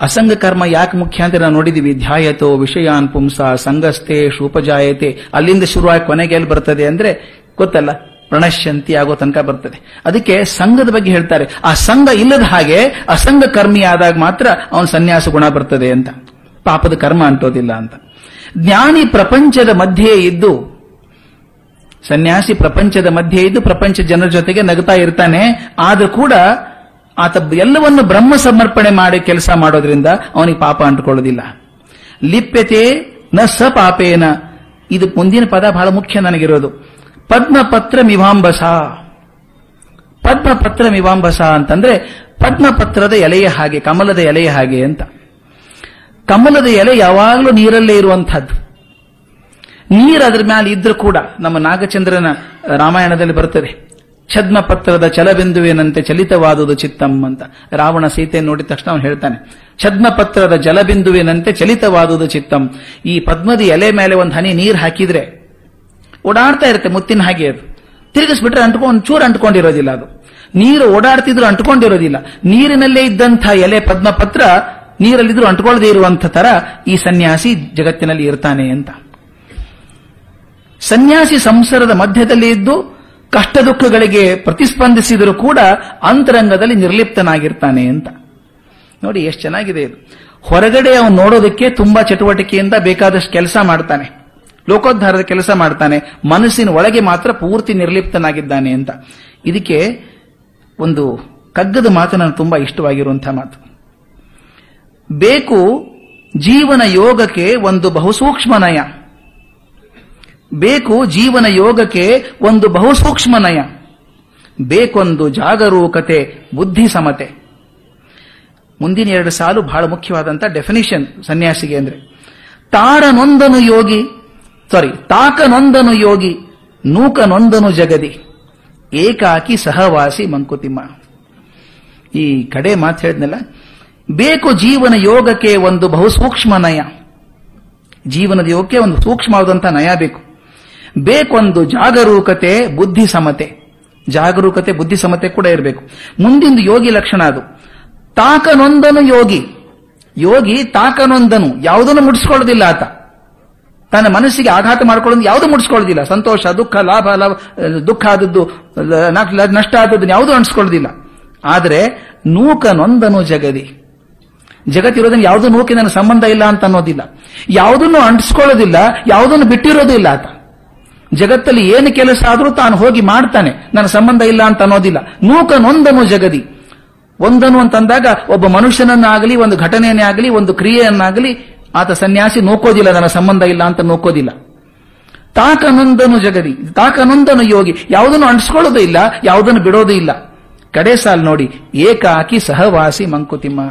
ಅಸಂಗ ಕರ್ಮ ಯಾಕೆ ಮುಖ್ಯ ಅಂತ ನಾವು ನೋಡಿದೀವಿ. ಧ್ಯಾಯತೋ ವಿಷಯಾನ್ ಪುಂಸ ಸಂಗಸ್ತೆ ಶೂಪಜಾಯತೆ. ಅಲ್ಲಿಂದ ಶುರುವಾಗಿ ಕೊನೆಗೆ ಎಲ್ಲಿ ಬರ್ತದೆ ಅಂದ್ರೆ ಗೊತ್ತಲ್ಲ, ಪ್ರಣಶ್ಯಂತಿ ಆಗೋ ತನಕ ಬರ್ತದೆ. ಅದಕ್ಕೆ ಸಂಘದ ಬಗ್ಗೆ ಹೇಳ್ತಾರೆ. ಆ ಸಂಘ ಇಲ್ಲದ ಹಾಗೆ ಅಸಂಗ ಕರ್ಮಿ ಆದಾಗ ಮಾತ್ರ ಅವನ ಸನ್ಯಾಸ ಗುಣ ಬರ್ತದೆ ಅಂತ. ಪಾಪದ ಕರ್ಮ ಅಂಟೋದಿಲ್ಲ ಅಂತ. ಜ್ಞಾನಿ ಪ್ರಪಂಚದ ಮಧ್ಯೆ ಇದ್ದು, ಸನ್ಯಾಸಿ ಪ್ರಪಂಚದ ಮಧ್ಯೆ ಇದ್ದು ಪ್ರಪಂಚ ಜನರ ಜೊತೆಗೆ ನಗುತ್ತಾ ಇರ್ತಾನೆ. ಆದ್ರೂ ಕೂಡ ಆತ ಎಲ್ಲವನ್ನು ಬ್ರಹ್ಮ ಸಮರ್ಪಣೆ ಮಾಡಿ ಕೆಲಸ ಮಾಡೋದ್ರಿಂದ ಅವನಿಗೆ ಪಾಪ ಅಂಟುಕೊಳ್ಳೋದಿಲ್ಲ. ಲಿಪ್ಯತೆ ನ ಸ ಪಾಪೇನ. ಇದು ಮುಂದಿನ ಪದ ಬಹಳ ಮುಖ್ಯ ನನಗಿರೋದು. ಪದ್ಮಪತ್ರ ಮಿವಾಂಬಸ ಪದ್ಮಪತ್ರ ಮಿವಾಂಬಸ ಅಂತಂದ್ರೆ ಪದ್ಮಪತ್ರದ ಎಲೆಯ ಹಾಗೆ, ಕಮಲದ ಎಲೆಯ ಹಾಗೆ ಅಂತ. ಕಮಲದ ಎಲೆ ಯಾವಾಗಲೂ ನೀರಲ್ಲೇ ಇರುವಂತಹದ್ದು ನೀರು ಅದ್ರ ಮೇಲೆ ಇದ್ರೂ ಕೂಡ ನಮ್ಮ ನಾಗಚಂದ್ರನ ರಾಮಾಯಣದಲ್ಲಿ ಬರ್ತದೆ. ಛದ್ಮ ಪತ್ರದ ಚಲಬಿಂದುವಿನಂತೆ ಚಲಿತವಾದುದು ಚಿತ್ತಂ ಅಂತ. ರಾವಣ ಸೀತೆ ನೋಡಿದ ತಕ್ಷಣ ಅವನು ಹೇಳ್ತಾನೆ, ಛದ್ಮಪತ್ರದ ಜಲಬಿಂದುವಿನಂತೆ ಚಲಿತವಾದುದು ಚಿತ್ತಂ. ಈ ಪದ್ಮದ ಎಲೆ ಮೇಲೆ ಒಂದು ಹನಿ ನೀರು ಹಾಕಿದ್ರೆ ಓಡಾಡ್ತಾ ಇರುತ್ತೆ, ಮುತ್ತಿನ ಹಾಗೆ ಅದು. ತಿರುಗಿಸ್ಬಿಟ್ರೆ ಅಂಟ್ಕೊಂಡು ಚೂರು ಅಂಟ್ಕೊಂಡಿರೋದಿಲ್ಲ ಅದು. ನೀರು ಓಡಾಡ್ತಿದ್ರು ಅಂಟ್ಕೊಂಡಿರೋದಿಲ್ಲ. ನೀರಿನಲ್ಲೇ ಇದ್ದಂತಹ ಎಲೆ ಪದ್ಮಪತ್ರ ನೀರಲ್ಲಿದ್ರು ಅಂಟ್ಕೊಳ್ಳದೇ ಇರುವಂತ ತರ ಈ ಸನ್ಯಾಸಿ ಜಗತ್ತಿನಲ್ಲಿ ಇರ್ತಾನೆ ಅಂತ. ಸನ್ಯಾಸಿ ಸಂಸಾರದ ಮಧ್ಯದಲ್ಲಿ ಇದ್ದು ಕಷ್ಟ ದುಃಖಗಳಿಗೆ ಪ್ರತಿಸ್ಪಂದಿಸಿದರೂ ಕೂಡ ಅಂತರಂಗದಲ್ಲಿ ನಿರ್ಲಿಪ್ತನಾಗಿರ್ತಾನೆ ಅಂತ. ನೋಡಿ, ಎಷ್ಟು ಚೆನ್ನಾಗಿದೆ ಇದು. ಹೊರಗಡೆ ಅವನು ನೋಡೋದಕ್ಕೆ ತುಂಬಾ ಚಟುವಟಿಕೆಯಿಂದ ಬೇಕಾದಷ್ಟು ಕೆಲಸ ಮಾಡ್ತಾನೆ. ಲೋಕೋದ್ಧಾರದ ಕೆಲಸ ಮಾಡ್ತಾನೆ. ಮನಸ್ಸಿನ ಒಳಗೆ ಮಾತ್ರ ಪೂರ್ತಿ ನಿರ್ಲಿಪ್ತನಾಗಿದ್ದಾನೆ ಅಂತ. ಇದಕ್ಕೆ ಒಂದು ಕಗ್ಗದ ಮಾತು ನನಗೆ ತುಂಬಾ ಇಷ್ಟವಾಗಿರುವಂತಹ ಮಾತು. ಬೇಕು ಜೀವನ ಯೋಗಕ್ಕೆ ಒಂದು ಬಹುಸೂಕ್ಷ್ಮ ನಯ. ಬೇಕು ಜೀವನ ಯೋಗಕ್ಕೆ ಒಂದು ಬಹುಸೂಕ್ಷ್ಮ ನಯ. ಬೇಕೊಂದು ಜಾಗರೂಕತೆ, ಬುದ್ಧಿ ಸಮತೆ. ಮುಂದಿನ ಎರಡು ಸಾಲು ಬಹಳ ಮುಖ್ಯವಾದಂತ ಡೆಫಿನಿಷನ್ ಸನ್ಯಾಸಿಗೆ ಅಂದ್ರೆ. ತಾರನೊಂದನು ಯೋಗಿ ಸಾರಿ ತಾಕನೊಂದನು ಯೋಗಿ, ನೂಕನೊಂದನು ಜಗದಿ. ಏಕಾಕಿ ಸಹವಾಸಿ ಮಂಕುತಿಮ್ಮ. ಈ ಕಡೆ ಮಾತು ಹೇಳಿದ್ನಲ್ಲ, ಬೇಕು ಜೀವನ ಯೋಗಕ್ಕೆ ಒಂದು ಬಹುಸೂಕ್ಷ್ಮ ನಯ. ಜೀವನದ ಯೋಗಕ್ಕೆ ಒಂದು ಸೂಕ್ಷ್ಮವಾದಂತಹ ನಯ ಬೇಕು. ಬೇಕೊಂದು ಜಾಗರೂಕತೆ, ಬುದ್ಧಿ ಸಮತೆ. ಜಾಗರೂಕತೆ, ಬುದ್ಧಿ ಸಮತೆ ಕೂಡ ಇರಬೇಕು. ಮುಂದಿಂದು ಯೋಗಿ ಲಕ್ಷಣ ಅದು. ತಾಕನೊಂದನು ಯೋಗಿ. ಯೋಗಿ ತಾಕನೊಂದನು. ಯಾವುದನ್ನು ಮುಡಿಸ್ಕೊಳ್ಳೋದಿಲ್ಲ ಆತ. ತನ್ನ ಮನಸ್ಸಿಗೆ ಆಘಾತ ಮಾಡ್ಕೊಳ್ಳೋದು ಯಾವುದು ಮುಡಿಸ್ಕೊಳ್ಳೋದಿಲ್ಲ. ಸಂತೋಷ, ದುಃಖ, ಲಾಭ ಲಾಭ, ದುಃಖ ಆದದ್ದು ನಷ್ಟ ಆದದ್ದು ಯಾವುದು ಅಣಿಸ್ಕೊಳ್ಳೋದಿಲ್ಲ ಆದರೆ ನೂಕನೊಂದನು ಜಗದಿ. ಜಗತ್ತಿರೋದನ್ನು ಯಾವುದು ನೂಕಿನ ಸಂಬಂಧ ಇಲ್ಲ ಅಂತ ಅನ್ನೋದಿಲ್ಲ. ಯಾವುದನ್ನು ಅಂಟಿಸ್ಕೊಳ್ಳೋದಿಲ್ಲ, ಯಾವುದನ್ನು ಬಿಟ್ಟಿರೋದಿಲ್ಲ ಆತ. ಜಗತ್ತಲ್ಲಿ ಏನು ಕೆಲಸ ಆದರೂ ತಾನು ಹೋಗಿ ಮಾಡ್ತಾನೆ. ನನ್ನ ಸಂಬಂಧ ಇಲ್ಲ ಅಂತ ಅನ್ನೋದಿಲ್ಲ. ನೂಕನೊಂದನು ಜಗದಿ. ಒಂದನು ಅಂತಂದಾಗ ಒಬ್ಬ ಮನುಷ್ಯನನ್ನಾಗಲಿ, ಒಂದು ಘಟನೆಯನ್ನೇ ಆಗಲಿ, ಒಂದು ಕ್ರಿಯೆಯನ್ನಾಗಲಿ ಆತ ಸನ್ಯಾಸಿ ನೋಕೋದಿಲ್ಲ, ನನ್ನ ಸಂಬಂಧ ಇಲ್ಲ ಅಂತ ನೋಕೋದಿಲ್ಲ. ತಾಕನೊಂದನು ಜಗದಿ. ತಾಕನೊಂದನು ಯೋಗಿ. ಯಾವುದನ್ನು ಅಂಟಿಸ್ಕೊಳ್ಳೋದು ಇಲ್ಲ, ಯಾವುದನ್ನು ಬಿಡೋದು ಇಲ್ಲ. ಕಡೆ ಸಾಲ್ ನೋಡಿ. ಏಕಾಕಿ ಸಹವಾಸಿ ಮಂಕುತಿಮ್ಮ.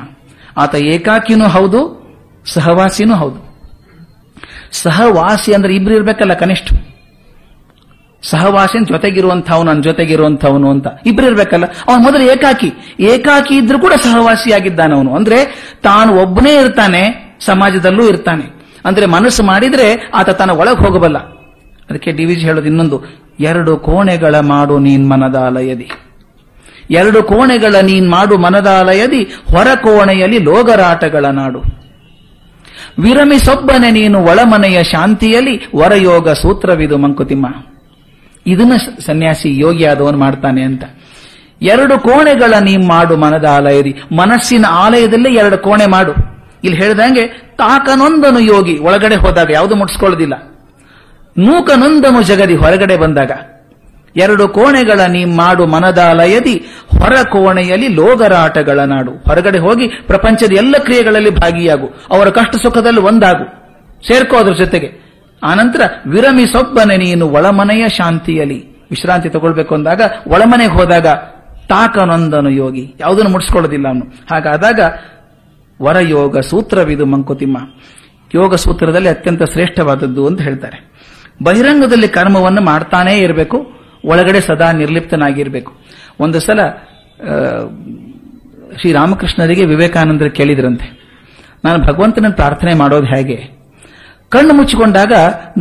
ಆತ ಏಕಾಕಿನೂ ಹೌದು, ಸಹವಾಸಿನೂ ಹೌದು. ಸಹವಾಸಿ ಅಂದ್ರೆ ಇಬ್ರು ಇರ್ಬೇಕಲ್ಲ ಕನಿಷ್ಠ. ಸಹವಾಸಿ ಜೊತೆಗಿರುವಂಥವನು, ನನ್ನ ಜೊತೆಗಿರುವಂಥವನು ಅಂತ. ಇಬ್ರು ಇರಬೇಕಲ್ಲ? ಅವನು ಮೊದಲು ಏಕಾಕಿ. ಏಕಾಕಿ ಇದ್ರೂ ಕೂಡ ಸಹವಾಸಿಯಾಗಿದ್ದಾನೆ ಅವನು ಅಂದ್ರೆ ತಾನು ಒಬ್ಬನೇ ಇರ್ತಾನೆ, ಸಮಾಜದಲ್ಲೂ ಇರ್ತಾನೆ. ಅಂದ್ರೆ ಮನಸ್ಸು ಮಾಡಿದ್ರೆ ಆತ ತನ್ನ ಒಳಗೆ ಹೋಗಬಲ್ಲ. ಅದಕ್ಕೆ ಡಿ ವಿಜಿ ಹೇಳೋದು ಇನ್ನೊಂದು. ಎರಡು ಕೋಣೆಗಳ ಮಾಡು ನೀನ್ ಮನದಾಲಯದಿ ಎರಡು ಕೋಣೆಗಳ ನೀನ್ ಮಾಡು ಮನದಾಲಯದಿ ಹೊರ ಕೋಣೆಯಲ್ಲಿ ಲೋಗರಾಟಗಳ ನಾಡು. ವಿರಮಿಸೊಬ್ಬನೆ ನೀನು ಒಳಮನೆಯ ಶಾಂತಿಯಲ್ಲಿ, ವರಯೋಗ ಸೂತ್ರವಿದು ಮಂಕುತಿಮ್ಮ. ಇದನ್ನ ಸನ್ಯಾಸಿ ಯೋಗಿ ಆದವನು ಮಾಡ್ತಾನೆ ಅಂತ. ಎರಡು ಕೋಣೆಗಳ ನೀ ಮಾಡು ಮನದ ಆಲಯದಿ. ಮನಸ್ಸಿನ ಆಲಯದಲ್ಲೇ ಎರಡು ಕೋಣೆ ಮಾಡು. ಇಲ್ಲಿ ಹೇಳಿದಂಗೆ ತಾಕನೊಂದನು ಯೋಗಿ ಒಳಗಡೆ ಹೋದಾಗ ಯಾವುದು ಮುಟ್ಸ್ಕೊಳ್ಳೋದಿಲ್ಲ. ನೂಕನೊಂದನು ಜಗದಿ ಹೊರಗಡೆ ಬಂದಾಗ. ಎರಡು ಕೋಣೆಗಳ ನೀ ಮಾಡು ಮನದಾಲಯದಿ ಹೊರ ಕೋಣೆಯಲ್ಲಿ ಲೋಗರಾಟಗಳ ನಾಡು. ಹೊರಗಡೆ ಹೋಗಿ ಪ್ರಪಂಚದ ಎಲ್ಲ ಕ್ರಿಯೆಗಳಲ್ಲಿ ಭಾಗಿಯಾಗು. ಅವರ ಕಷ್ಟ ಸುಖದಲ್ಲಿ ಒಂದಾಗು. ಸೇರ್ಕೋ ಅದ್ರ ಜೊತೆಗೆ. ಆನಂತರ ವಿರಮಿಸೊಬ್ಬನೆ ನೀನು ಒಳಮನೆಯ ಶಾಂತಿಯಲ್ಲಿ ವಿಶ್ರಾಂತಿ ತಗೊಳ್ಬೇಕು ಅಂದಾಗ ಒಳಮನೆಗೆ ಹೋದಾಗ ತಾಕನೊಂದನು ಯೋಗಿ. ಯಾವುದನ್ನು ಮುಡಿಸ್ಕೊಳ್ಳೋದಿಲ್ಲ ಅವನು. ಹಾಗಾದಾಗ ವರಯೋಗ ಸೂತ್ರವಿದು ಮಂಕುತಿಮ್ಮ. ಯೋಗ ಸೂತ್ರದಲ್ಲಿ ಅತ್ಯಂತ ಶ್ರೇಷ್ಠವಾದದ್ದು ಅಂತ ಹೇಳ್ತಾರೆ. ಬಹಿರಂಗದಲ್ಲಿ ಕರ್ಮವನ್ನು ಮಾಡ್ತಾನೇ ಇರಬೇಕು, ಒಳಗಡೆ ಸದಾ ನಿರ್ಲಿಪ್ತನಾಗಿರಬೇಕು. ಒಂದು ಸಲ ಶ್ರೀರಾಮಕೃಷ್ಣರಿಗೆ ವಿವೇಕಾನಂದರು ಕೇಳಿದ್ರಂತೆ, ನಾನು ಭಗವಂತನನ್ನು ಪ್ರಾರ್ಥನೆ ಮಾಡೋದು ಹೇಗೆ? ಕಣ್ಣು ಮುಚ್ಚಿಕೊಂಡಾಗ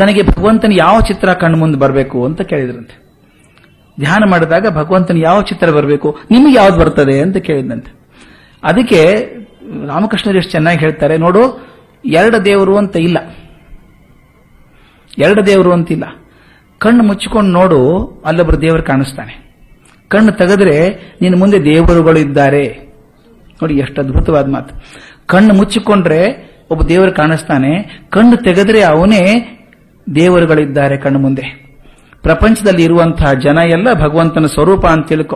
ನನಗೆ ಭಗವಂತನ ಯಾವ ಚಿತ್ರ ಕಣ್ಣು ಮುಂದೆ ಬರಬೇಕು ಅಂತ ಕೇಳಿದ್ರಂತೆ. ಧ್ಯಾನ ಮಾಡಿದಾಗ ಭಗವಂತನ ಯಾವ ಚಿತ್ರ ಬರಬೇಕು, ನಿಮಗೆ ಯಾವ್ದು ಬರ್ತದೆ ಅಂತ ಕೇಳಿದಂತೆ ಅದಕ್ಕೆ ರಾಮಕೃಷ್ಣರು ಎಷ್ಟು ಚೆನ್ನಾಗಿ ಹೇಳ್ತಾರೆ, ನೋಡು, ಎರಡು ದೇವರು ಅಂತ ಇಲ್ಲ. ಎರಡು ದೇವರು ಅಂತಿಲ್ಲ ಕಣ್ಣು ಮುಚ್ಚಿಕೊಂಡು ನೋಡು ಅಲ್ಲೊಬ್ಬರು ದೇವರು ಕಾಣಿಸ್ತಾನೆ. ಕಣ್ಣು ತೆಗೆದ್ರೆ ನಿನ್ನ ಮುಂದೆ ದೇವರುಗಳು ಇದ್ದಾರೆ. ನೋಡಿ, ಎಷ್ಟು ಅದ್ಭುತವಾದ ಮಾತು. ಕಣ್ಣು ಮುಚ್ಚಿಕೊಂಡ್ರೆ ಒಬ್ಬ ದೇವರು ಕಾಣಿಸ್ತಾನೆ. ಕಣ್ಣು ತೆಗೆದ್ರೆ ಅವನೇ ದೇವರುಗಳಿದ್ದಾರೆ ಕಣ್ಣು ಮುಂದೆ. ಪ್ರಪಂಚದಲ್ಲಿ ಇರುವಂತಹ ಜನ ಎಲ್ಲ ಭಗವಂತನ ಸ್ವರೂಪ ಅಂತ ತಿಳ್ಕೊ.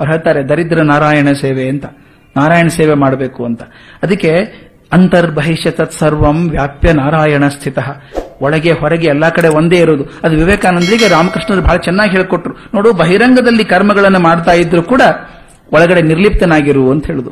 ಅವ್ರು ಹೇಳ್ತಾರೆ, ದರಿದ್ರ ನಾರಾಯಣ ಸೇವೆ ಅಂತ. ನಾರಾಯಣ ಸೇವೆ ಮಾಡಬೇಕು ಅಂತ. ಅದಕ್ಕೆ ಅಂತರ್ಬಹಿಷ್ಯ ತತ್ಸರ್ವಂ ವ್ಯಾಪ್ಯ ನಾರಾಯಣ ಸ್ಥಿತ. ಒಳಗೆ, ಹೊರಗೆ, ಎಲ್ಲಾ ಕಡೆ ಒಂದೇ ಇರೋದು ಅದು ವಿವೇಕಾನಂದರಿಗೆ ರಾಮಕೃಷ್ಣರು ಬಹಳ ಚೆನ್ನಾಗಿ ಹೇಳಿಕೊಟ್ರು. ನೋಡು, ಬಹಿರಂಗದಲ್ಲಿ ಕರ್ಮಗಳನ್ನು ಮಾಡ್ತಾ ಇದ್ರು ಕೂಡ ಒಳಗಡೆ ನಿರ್ಲಿಪ್ತನಾಗಿರು ಅಂತ ಹೇಳುದು.